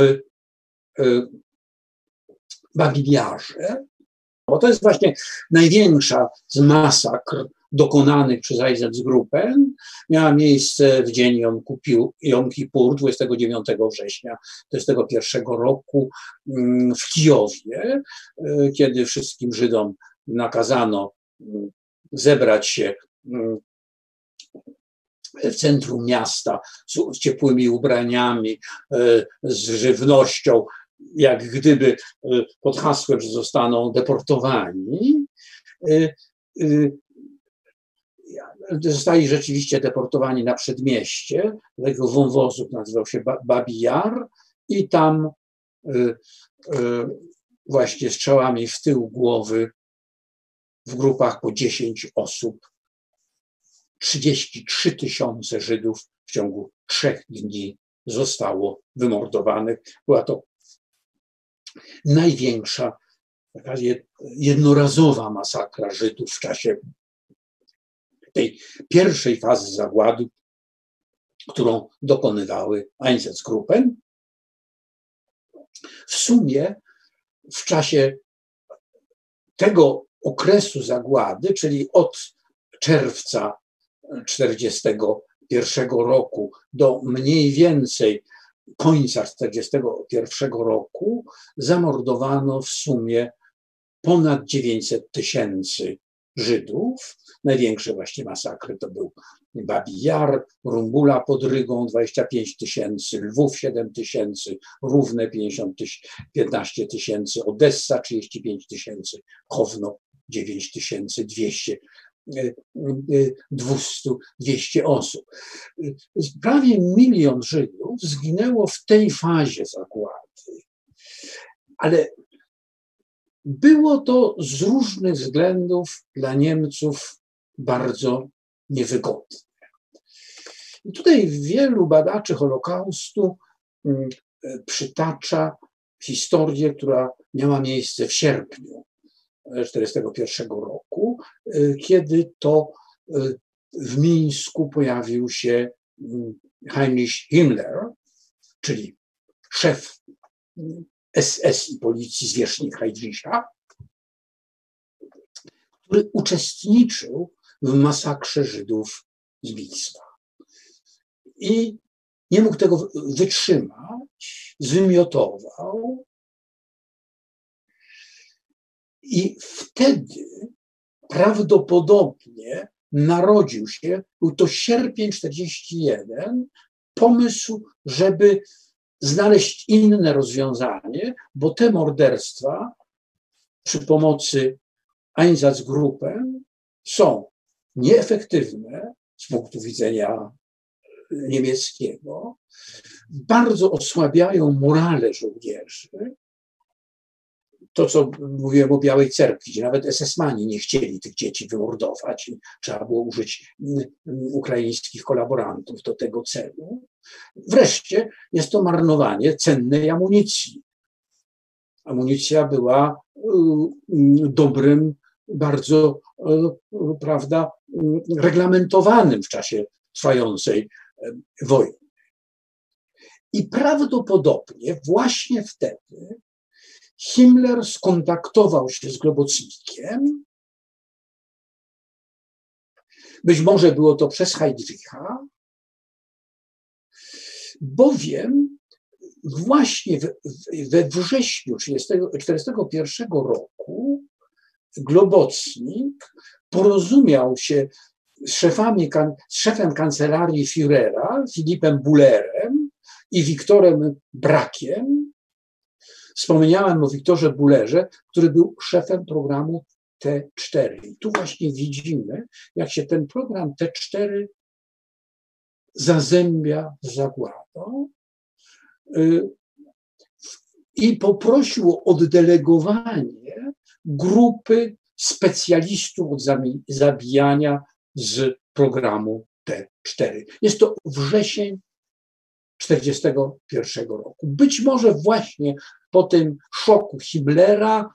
Speaker 1: y, Babiliarze, bo to jest właśnie największa z masakr dokonanych przez Einsatzgruppe. Miała miejsce w dzień Jom Kippur, 29 września 1941 roku mm, w Kijowie, y, kiedy wszystkim Żydom nakazano mm, zebrać się w centrum miasta z ciepłymi ubraniami, z żywnością, jak gdyby pod hasłem, że zostaną deportowani. Zostali rzeczywiście deportowani na przedmieście tego wąwozu, nazywał się Babi Jar i tam właśnie strzałami w tył głowy w grupach po 10 osób. 33 tysiące Żydów w ciągu trzech dni zostało wymordowanych. Była to największa, taka jednorazowa masakra Żydów w czasie tej pierwszej fazy zagłady, którą dokonywały Einsatzgruppen. W sumie w czasie tego okresu zagłady, czyli od czerwca 1941 roku do mniej więcej końca 1941 roku, zamordowano w sumie ponad 900 tysięcy Żydów. Największe właśnie masakry to był Babi Jar, Rumbula pod Rygą 25 tysięcy, Lwów 7 tysięcy, Równe 50 15 tysięcy, Odessa 35 tysięcy, Chowno 9200 200, 200 osób. Prawie milion Żydów zginęło w tej fazie zagłady. Ale było to z różnych względów dla Niemców bardzo niewygodne. I tutaj wielu badaczy Holokaustu mm, przytacza historię, która miała miejsce w sierpniu 1941 roku, y, kiedy to y, w Mińsku pojawił się mm, Heinrich Himmler, czyli szef SS i policji zwierzchnik Heydricha, który uczestniczył w masakrze Żydów z Mińska. I nie mógł tego wytrzymać, zwymiotował i wtedy prawdopodobnie narodził się, był to sierpień 41, pomysł, żeby znaleźć inne rozwiązanie, bo te morderstwa przy pomocy Einsatzgruppen są nieefektywne z punktu widzenia niemieckiego, bardzo osłabiają morale żołnierzy to, co mówiłem o Białej Cerkwi, gdzie nawet SS-mani nie chcieli tych dzieci wymordować trzeba było użyć mm, ukraińskich kolaborantów do tego celu. Wreszcie jest to marnowanie cennej amunicji. Amunicja była y, dobrym, bardzo, y, prawda, reglamentowanym w czasie trwającej y, wojny. I prawdopodobnie właśnie wtedy Himmler skontaktował się z Globocnikiem. Być może było to przez Heydricha, bowiem właśnie we wrześniu 1941 roku Globocnik porozumiał się z, szefami, z szefem kancelarii Führera, Filipem Bullerem i Wiktorem Brakiem Wspomniałem o Wiktorze Bullerze, który był szefem programu T4. I tu właśnie widzimy, jak się ten program T4 zazębia z zagładą y, i poprosił o oddelegowanie grupy specjalistów od zabijania z programu T4. Jest to wrzesień 1941 roku. Być może właśnie po tym szoku Himmlera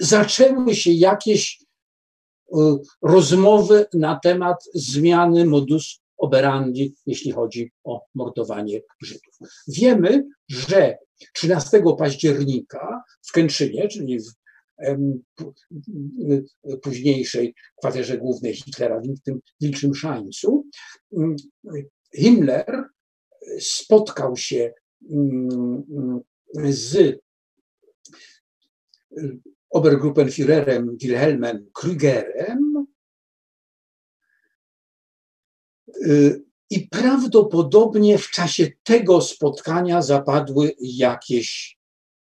Speaker 1: zaczęły się jakieś y, rozmowy na temat zmiany modus operandi, jeśli chodzi o mordowanie Żydów. Wiemy, że 13 października w Kęczynie, czyli w późniejszej kwaterze głównej Hitlera, w tym Wilczym Szańcu, Himmler spotkał się z Obergruppenführerem Wilhelmem Krügerem I prawdopodobnie w czasie tego spotkania zapadły jakieś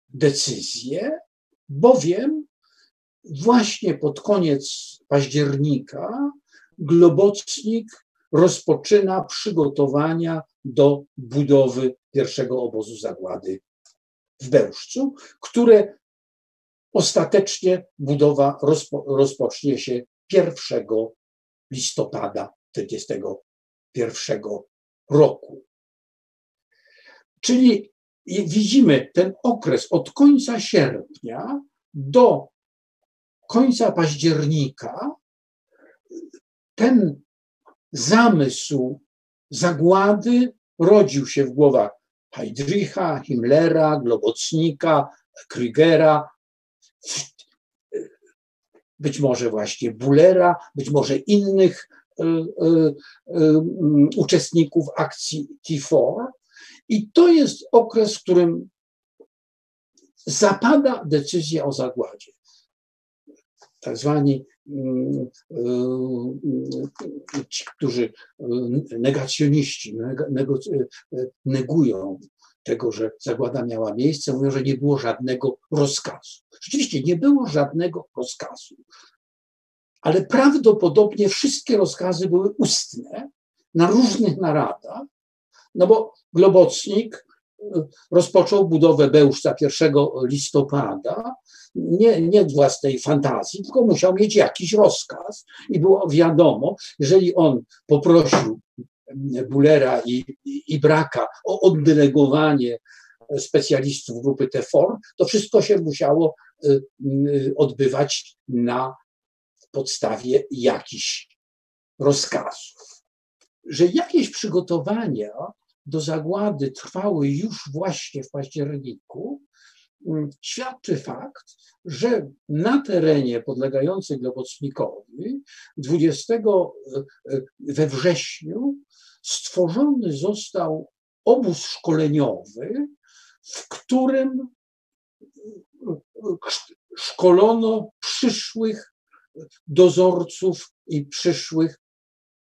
Speaker 1: decyzje, bowiem właśnie pod koniec października Globocnik rozpoczyna przygotowania do budowy pierwszego obozu zagłady w Bełżcu, które ostatecznie budowa rozpo, rozpocznie się 1 listopada 1941 roku. Czyli widzimy ten okres od końca sierpnia do końca października, ten zamysł zagłady rodził się w głowach Heydricha, Himmlera, Globocnika, Krügera, być może właśnie Bullera, być może innych y, y, y, uczestników akcji T4. I to jest okres, w którym zapada decyzja o zagładzie. Tak zwani mm, ci, którzy negacjoniści negują tego, że zagłada miała miejsce, mówią, że nie było żadnego rozkazu. Rzeczywiście nie było żadnego rozkazu, ale prawdopodobnie wszystkie rozkazy były ustne na różnych naradach, no bo Globocnik y, rozpoczął budowę Bełżca 1 listopada, nie, nie własnej fantazji, tylko musiał mieć jakiś rozkaz i było wiadomo, jeżeli on poprosił Bullera i, i, i Braka o oddelegowanie specjalistów grupy TFOR, to wszystko się musiało y, y, odbywać na podstawie jakichś rozkazów. Że jakieś przygotowania do zagłady trwały już właśnie w październiku, mm, świadczy fakt, że na terenie podlegającym Globocnikowi 20 e, e, we wrześniu stworzony został obóz szkoleniowy, w którym e, szkolono przyszłych dozorców i przyszłych,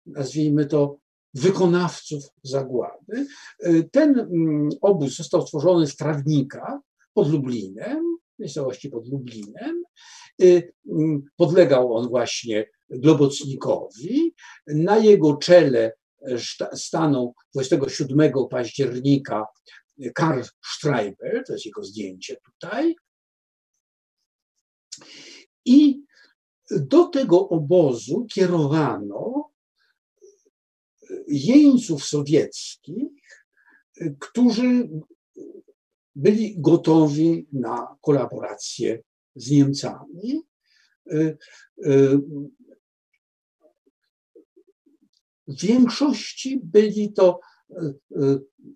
Speaker 1: nazwijmy to, wykonawców zagłady. Ten mm, obóz został stworzony w Trawnikach pod Lublinem, miejscowości pod Lublinem. Mm, podlegał on właśnie Globocnikowi. Na jego czele stanął 27 października Karl Streiber, to jest jego zdjęcie tutaj. I do tego obozu kierowano jeńców sowieckich, którzy byli gotowi na kolaborację z Niemcami. W większości byli to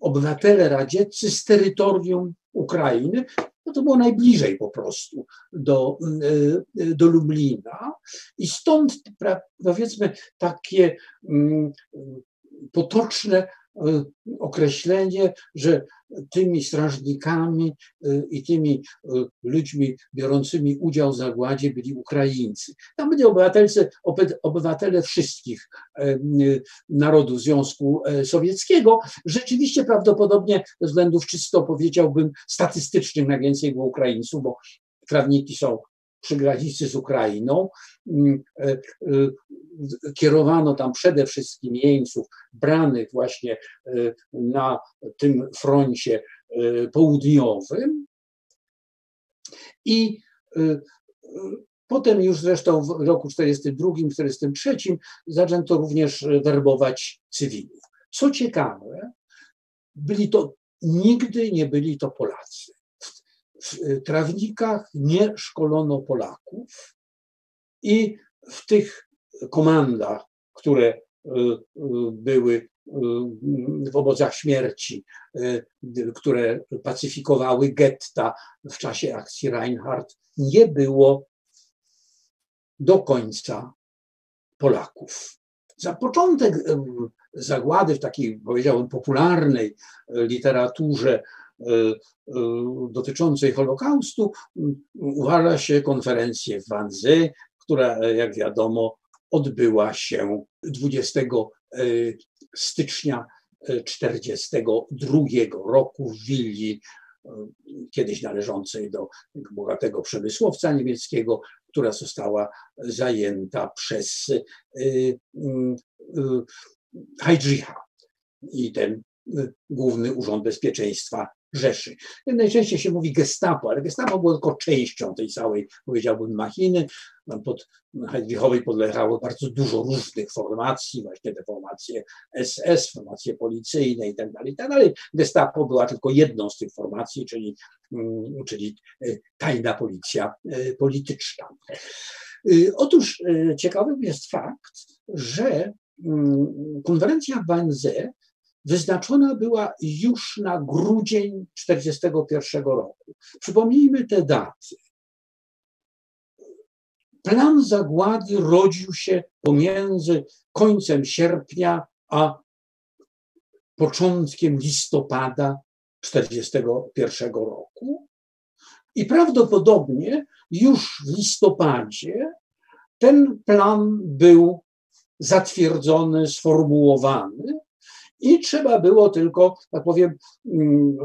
Speaker 1: obywatele radzieccy z terytorium Ukrainy, no to było najbliżej po prostu do, do Lublina. I stąd powiedzmy takie mm, potoczne e, określenie, że tymi strażnikami e, i tymi e, ludźmi biorącymi udział w zagładzie byli Ukraińcy. Tam byli obywatelscy, obywatele wszystkich narodów Związku Sowieckiego. Rzeczywiście prawdopodobnie ze względów czysto powiedziałbym statystycznych najwięcej było Ukraińców, bo trawniki są przy granicy z Ukrainą. Mm, e, e, kierowano tam przede wszystkim jeńców branych właśnie e, na tym froncie południowym. I potem już zresztą w roku 1942-1943 zaczęto również werbować cywilów. Co ciekawe, byli to, nigdy nie byli to Polacy w trawnikach nie szkolono Polaków i w tych komandach, które e, e, były w obozach śmierci, które pacyfikowały getta w czasie akcji Reinhardt, nie było do końca Polaków. Za początek zagłady w takiej, powiedziałbym, popularnej literaturze dotyczącej Holokaustu uważa się konferencję w Wannsee, która, jak wiadomo, odbyła się 25 stycznia 1942 roku w willi, kiedyś należącej do bogatego przemysłowca niemieckiego, która została zajęta przez Heydricha. I ten Główny Urząd Bezpieczeństwa Rzeszy. Najczęściej się mówi gestapo, ale gestapo było tylko częścią tej całej, powiedziałbym, machiny. Pod Heidrichowej podlegało bardzo dużo różnych formacji, właśnie te formacje SS, formacje policyjne i tak dalej, i tak dalej. Gestapo była tylko jedną z tych formacji, czyli, mm, czyli e, tajna policja e, polityczna. E, otóż ciekawym jest fakt, że mm, konferencja w Wannsee wyznaczona była już na grudzień 1941 roku. Przypomnijmy te daty. Plan zagłady rodził się pomiędzy końcem sierpnia a początkiem listopada 1941 roku. I prawdopodobnie już w listopadzie ten plan był zatwierdzony, sformułowany i trzeba było tylko, tak powiem, mm,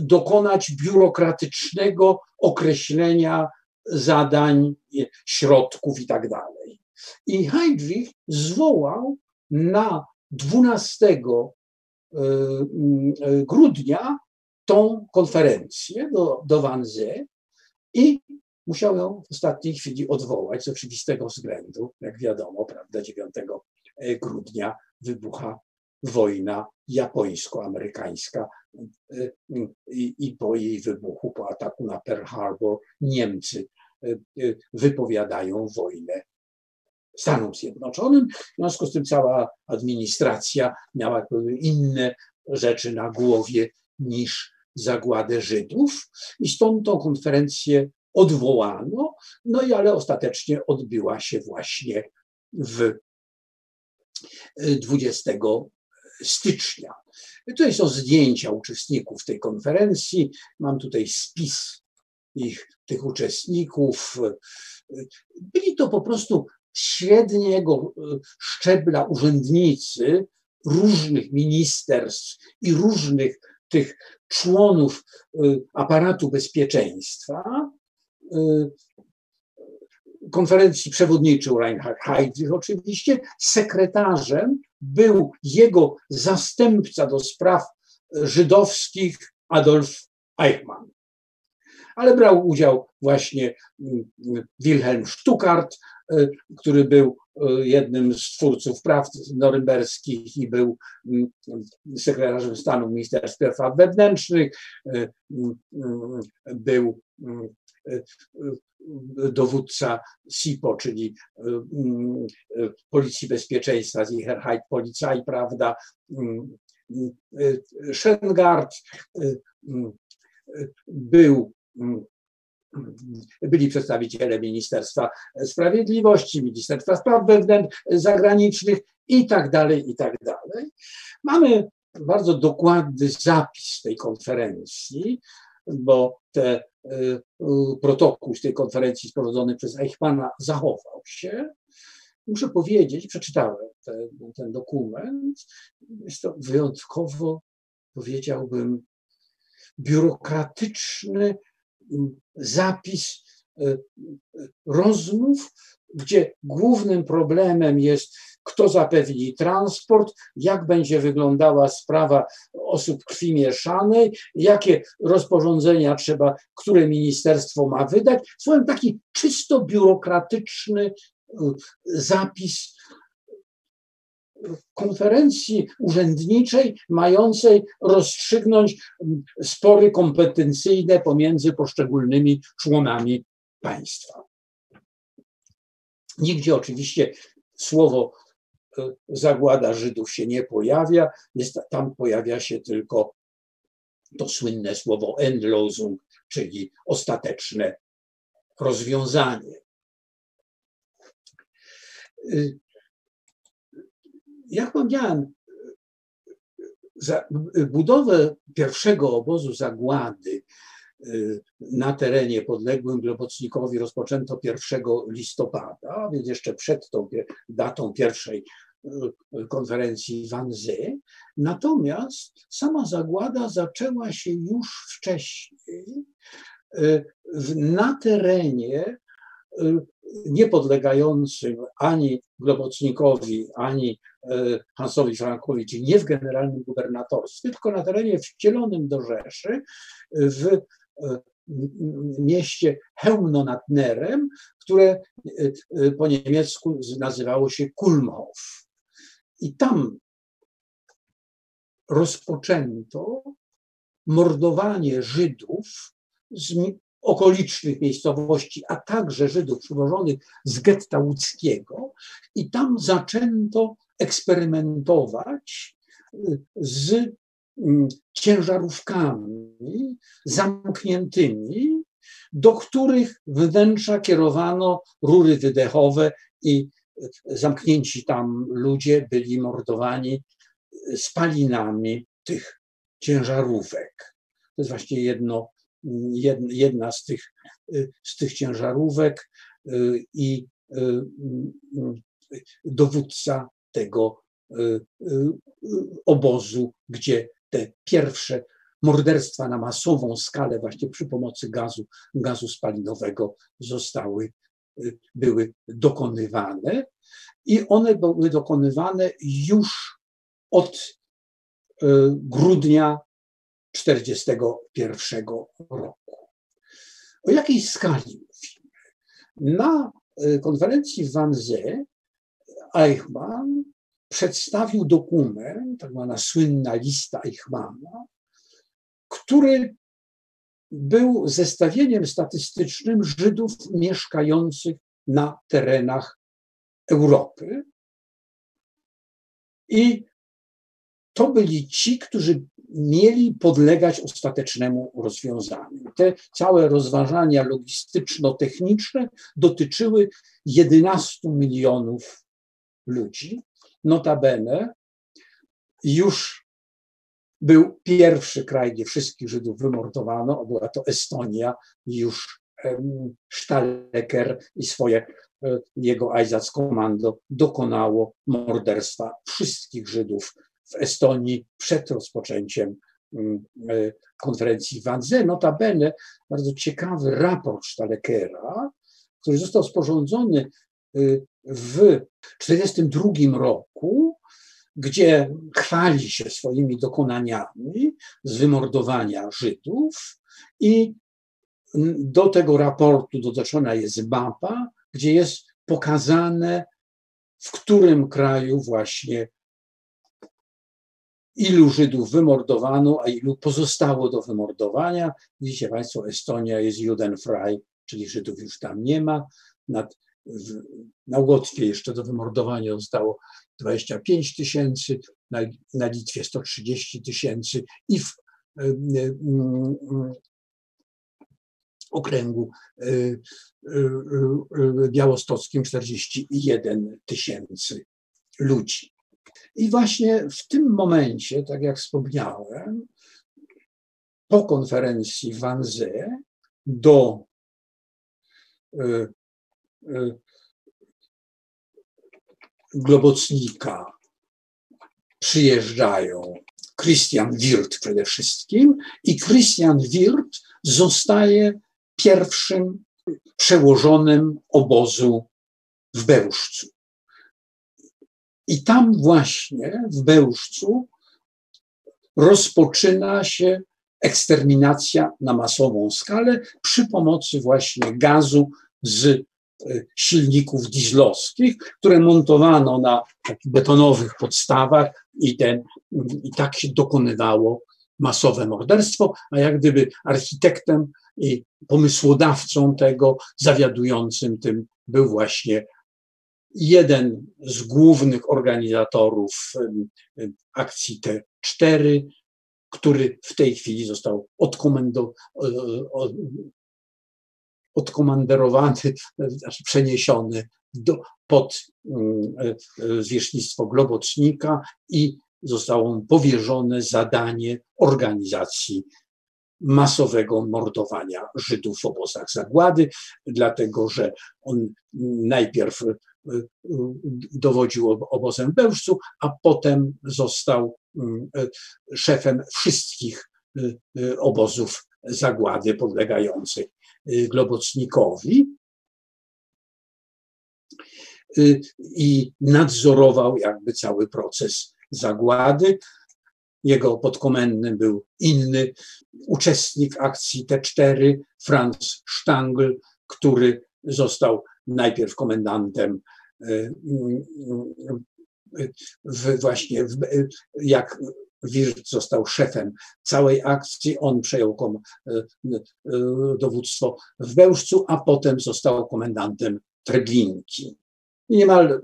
Speaker 1: dokonać biurokratycznego określenia zadań, środków i tak dalej. I Heydrich zwołał na 12 e, mm, grudnia tą konferencję do, do i musiał ją w ostatniej chwili odwołać z oczywistego względu, jak wiadomo, prawda, 9 grudnia wybucha wojna japońsko-amerykańska y, y, i po jej wybuchu, po ataku na Pearl Harbor, Niemcy y, wypowiadają wojnę Stanom Zjednoczonym. W związku z tym cała administracja miała inne rzeczy na głowie niż zagładę Żydów i stąd tą konferencję odwołano, no i ale ostatecznie odbyła się właśnie w 20 stycznia. Tutaj są zdjęcia uczestników tej konferencji. Mam tutaj spis ich, tych uczestników. Byli to po prostu średniego szczebla urzędnicy różnych ministerstw i różnych tych członów y, aparatu bezpieczeństwa. Konferencji przewodniczył Reinhard Heydrich oczywiście, sekretarzem był jego zastępca do spraw żydowskich Adolf Eichmann. Ale brał udział właśnie mm, Wilhelm Stuckart, y, który był y, jednym z twórców praw norymberskich i był mm, sekretarzem stanu w Ministerstwie Spraw Wewnętrznych, mm, był dowódca SIPO, czyli mm, Policji Bezpieczeństwa, Sicherheit Polizei, prawda, mm, y, Schengard mm, był byli przedstawiciele Ministerstwa Sprawiedliwości, Ministerstwa Spraw Zagranicznych i tak dalej, i tak dalej. Mamy bardzo dokładny zapis tej konferencji, bo te protokół z tej konferencji sporządzony przez Eichmana zachował się. Muszę powiedzieć, przeczytałem ten, ten dokument, jest to wyjątkowo, powiedziałbym, biurokratyczny mm, zapis y, y, rozmów, gdzie głównym problemem jest kto zapewni transport, jak będzie wyglądała sprawa osób krwi mieszanej, jakie rozporządzenia trzeba, które ministerstwo ma wydać. Słowem taki czysto biurokratyczny y, zapis konferencji urzędniczej mającej rozstrzygnąć mm, spory kompetencyjne pomiędzy poszczególnymi członami państwa. Nigdzie oczywiście słowo zagłada Żydów się nie pojawia, jest, tam pojawia się tylko to słynne słowo Endlosung, czyli ostateczne rozwiązanie. Jak wspomniałem, budowę pierwszego obozu zagłady na terenie podległym Globocnikowi rozpoczęto 1 listopada, więc jeszcze przed tą datą pierwszej konferencji Wannsee. Natomiast sama zagłada zaczęła się już wcześniej na terenie niepodlegającym ani Globocnikowi, ani Hansowi Frankowi, czyli nie w generalnym gubernatorstwie, tylko na terenie wcielonym do Rzeszy, w mieście Hełmno nad Nerem, które po niemiecku nazywało się Kulmhof. I tam rozpoczęto mordowanie Żydów z okolicznych miejscowości, a także Żydów przywożonych z getta łódzkiego i tam zaczęto eksperymentować z ciężarówkami zamkniętymi, do których wnętrza kierowano rury wydechowe i zamknięci tam ludzie byli mordowani spalinami tych ciężarówek. To jest właśnie jedno, jedna z tych, z tych ciężarówek i dowódca tego obozu, gdzie te pierwsze morderstwa na masową skalę właśnie przy pomocy gazu, gazu spalinowego zostały, były dokonywane i one były dokonywane już od e, grudnia 1941 roku. O jakiej skali mówimy? Na e, konferencji w Wannsee Eichmann przedstawił dokument, tak zwana słynna lista Eichmana, który był zestawieniem statystycznym Żydów mieszkających na terenach Europy. I to byli ci, którzy mieli podlegać ostatecznemu rozwiązaniu. Te całe rozważania logistyczno-techniczne dotyczyły 11 milionów ludzi. Notabene już był pierwszy kraj, gdzie wszystkich Żydów wymordowano, była to Estonia, już Staleker i swoje, e, jego Einsatzkommando dokonało morderstwa wszystkich Żydów w Estonii przed rozpoczęciem e, konferencji w Wannsee. Notabene bardzo ciekawy raport Stalekera, który został sporządzony e, w 1942 roku, gdzie chwali się swoimi dokonaniami z wymordowania Żydów i do tego raportu dotoczona jest mapa, gdzie jest pokazane, w którym kraju właśnie ilu Żydów wymordowano, a ilu pozostało do wymordowania. Widzicie Państwo, Estonia jest Judenfrei, czyli Żydów już tam nie ma. Nad, na Łotwie jeszcze do wymordowania zostało 25 tysięcy, na, na Litwie 130 tysięcy i w y, y, okręgu białostockim 41 tysięcy ludzi. I właśnie w tym momencie, tak jak wspomniałem, po konferencji w Wannsee do Globocnika przyjeżdżają Christian Wirth przede wszystkim i Christian Wirth zostaje pierwszym przełożonym obozu w Bełżcu. I tam właśnie w Bełżcu rozpoczyna się eksterminacja na masową skalę przy pomocy właśnie gazu z silników dieslowskich, które montowano na takich betonowych podstawach i, ten, i tak się dokonywało masowe morderstwo, a jak gdyby architektem i pomysłodawcą tego, zawiadującym tym był właśnie jeden z głównych organizatorów akcji T4, który w tej chwili został odkomendo, odkomanderowany, znaczy przeniesiony do, pod zwierzchnictwo Globocnika i zostało mu powierzone zadanie organizacji masowego mordowania Żydów w obozach zagłady, dlatego że on najpierw dowodził obozem w Bełżcu, a potem został mm, szefem wszystkich obozów zagłady podlegających Globocnikowi i nadzorował jakby cały proces zagłady. Jego podkomendnym był inny uczestnik akcji T4, Franz Stangl, który został najpierw komendantem e, w, właśnie w, jak Wirt został szefem całej akcji, on przejął kom, e, e, dowództwo w Bełżcu, a potem został komendantem Treblinki. Niemal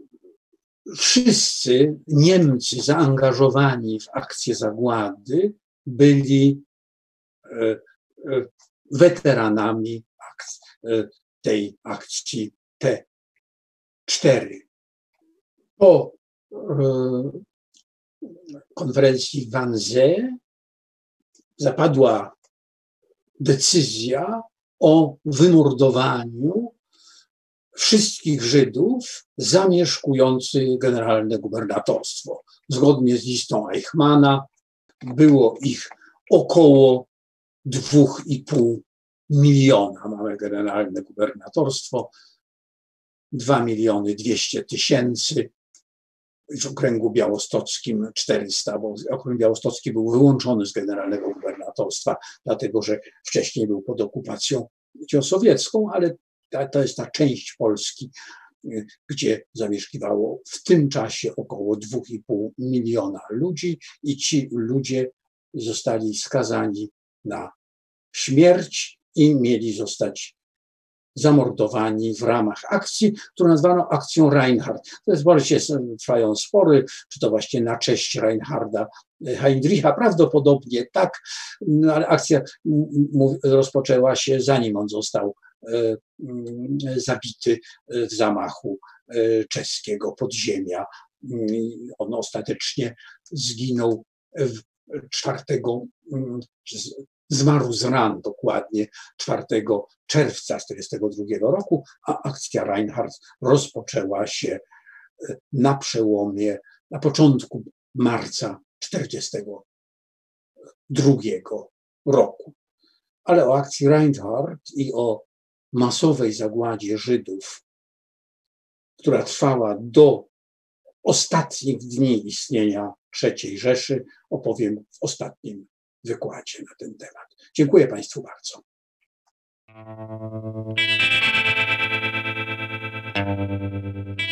Speaker 1: wszyscy Niemcy zaangażowani w akcję zagłady byli weteranami tej akcji T4. Po konferencji w zapadła decyzja o wymordowaniu wszystkich Żydów zamieszkujących generalne gubernatorstwo. Zgodnie z listą Eichmana było ich około 2,5 miliona. Mamy generalne gubernatorstwo, 2 miliony 200 tysięcy, w okręgu białostockim 400, bo okręg białostocki był wyłączony z generalnego gubernatorstwa, dlatego że wcześniej był pod okupacją sowiecką, ale to jest ta część Polski, y, gdzie zamieszkiwało w tym czasie około 2,5 miliona ludzi i ci ludzie zostali skazani na śmierć i mieli zostać zamordowani w ramach akcji, którą nazwano akcją Reinhardt. To jest właśnie trwają spory, czy to właśnie na cześć Reinharda Heinricha, prawdopodobnie tak, no, ale akcja rozpoczęła się zanim on został E, zabity w zamachu e, czeskiego podziemia. Mm, on ostatecznie zginął 4, mm, zmarł z ran dokładnie 4 czerwca 1942 roku, a akcja Reinhardt rozpoczęła się e, na przełomie, na początku marca 1942 roku. Ale o akcji Reinhardt i o masowej zagładzie Żydów, która trwała do ostatnich dni istnienia III Rzeszy, opowiem w ostatnim wykładzie na ten temat. Dziękuję Państwu bardzo. Thank you.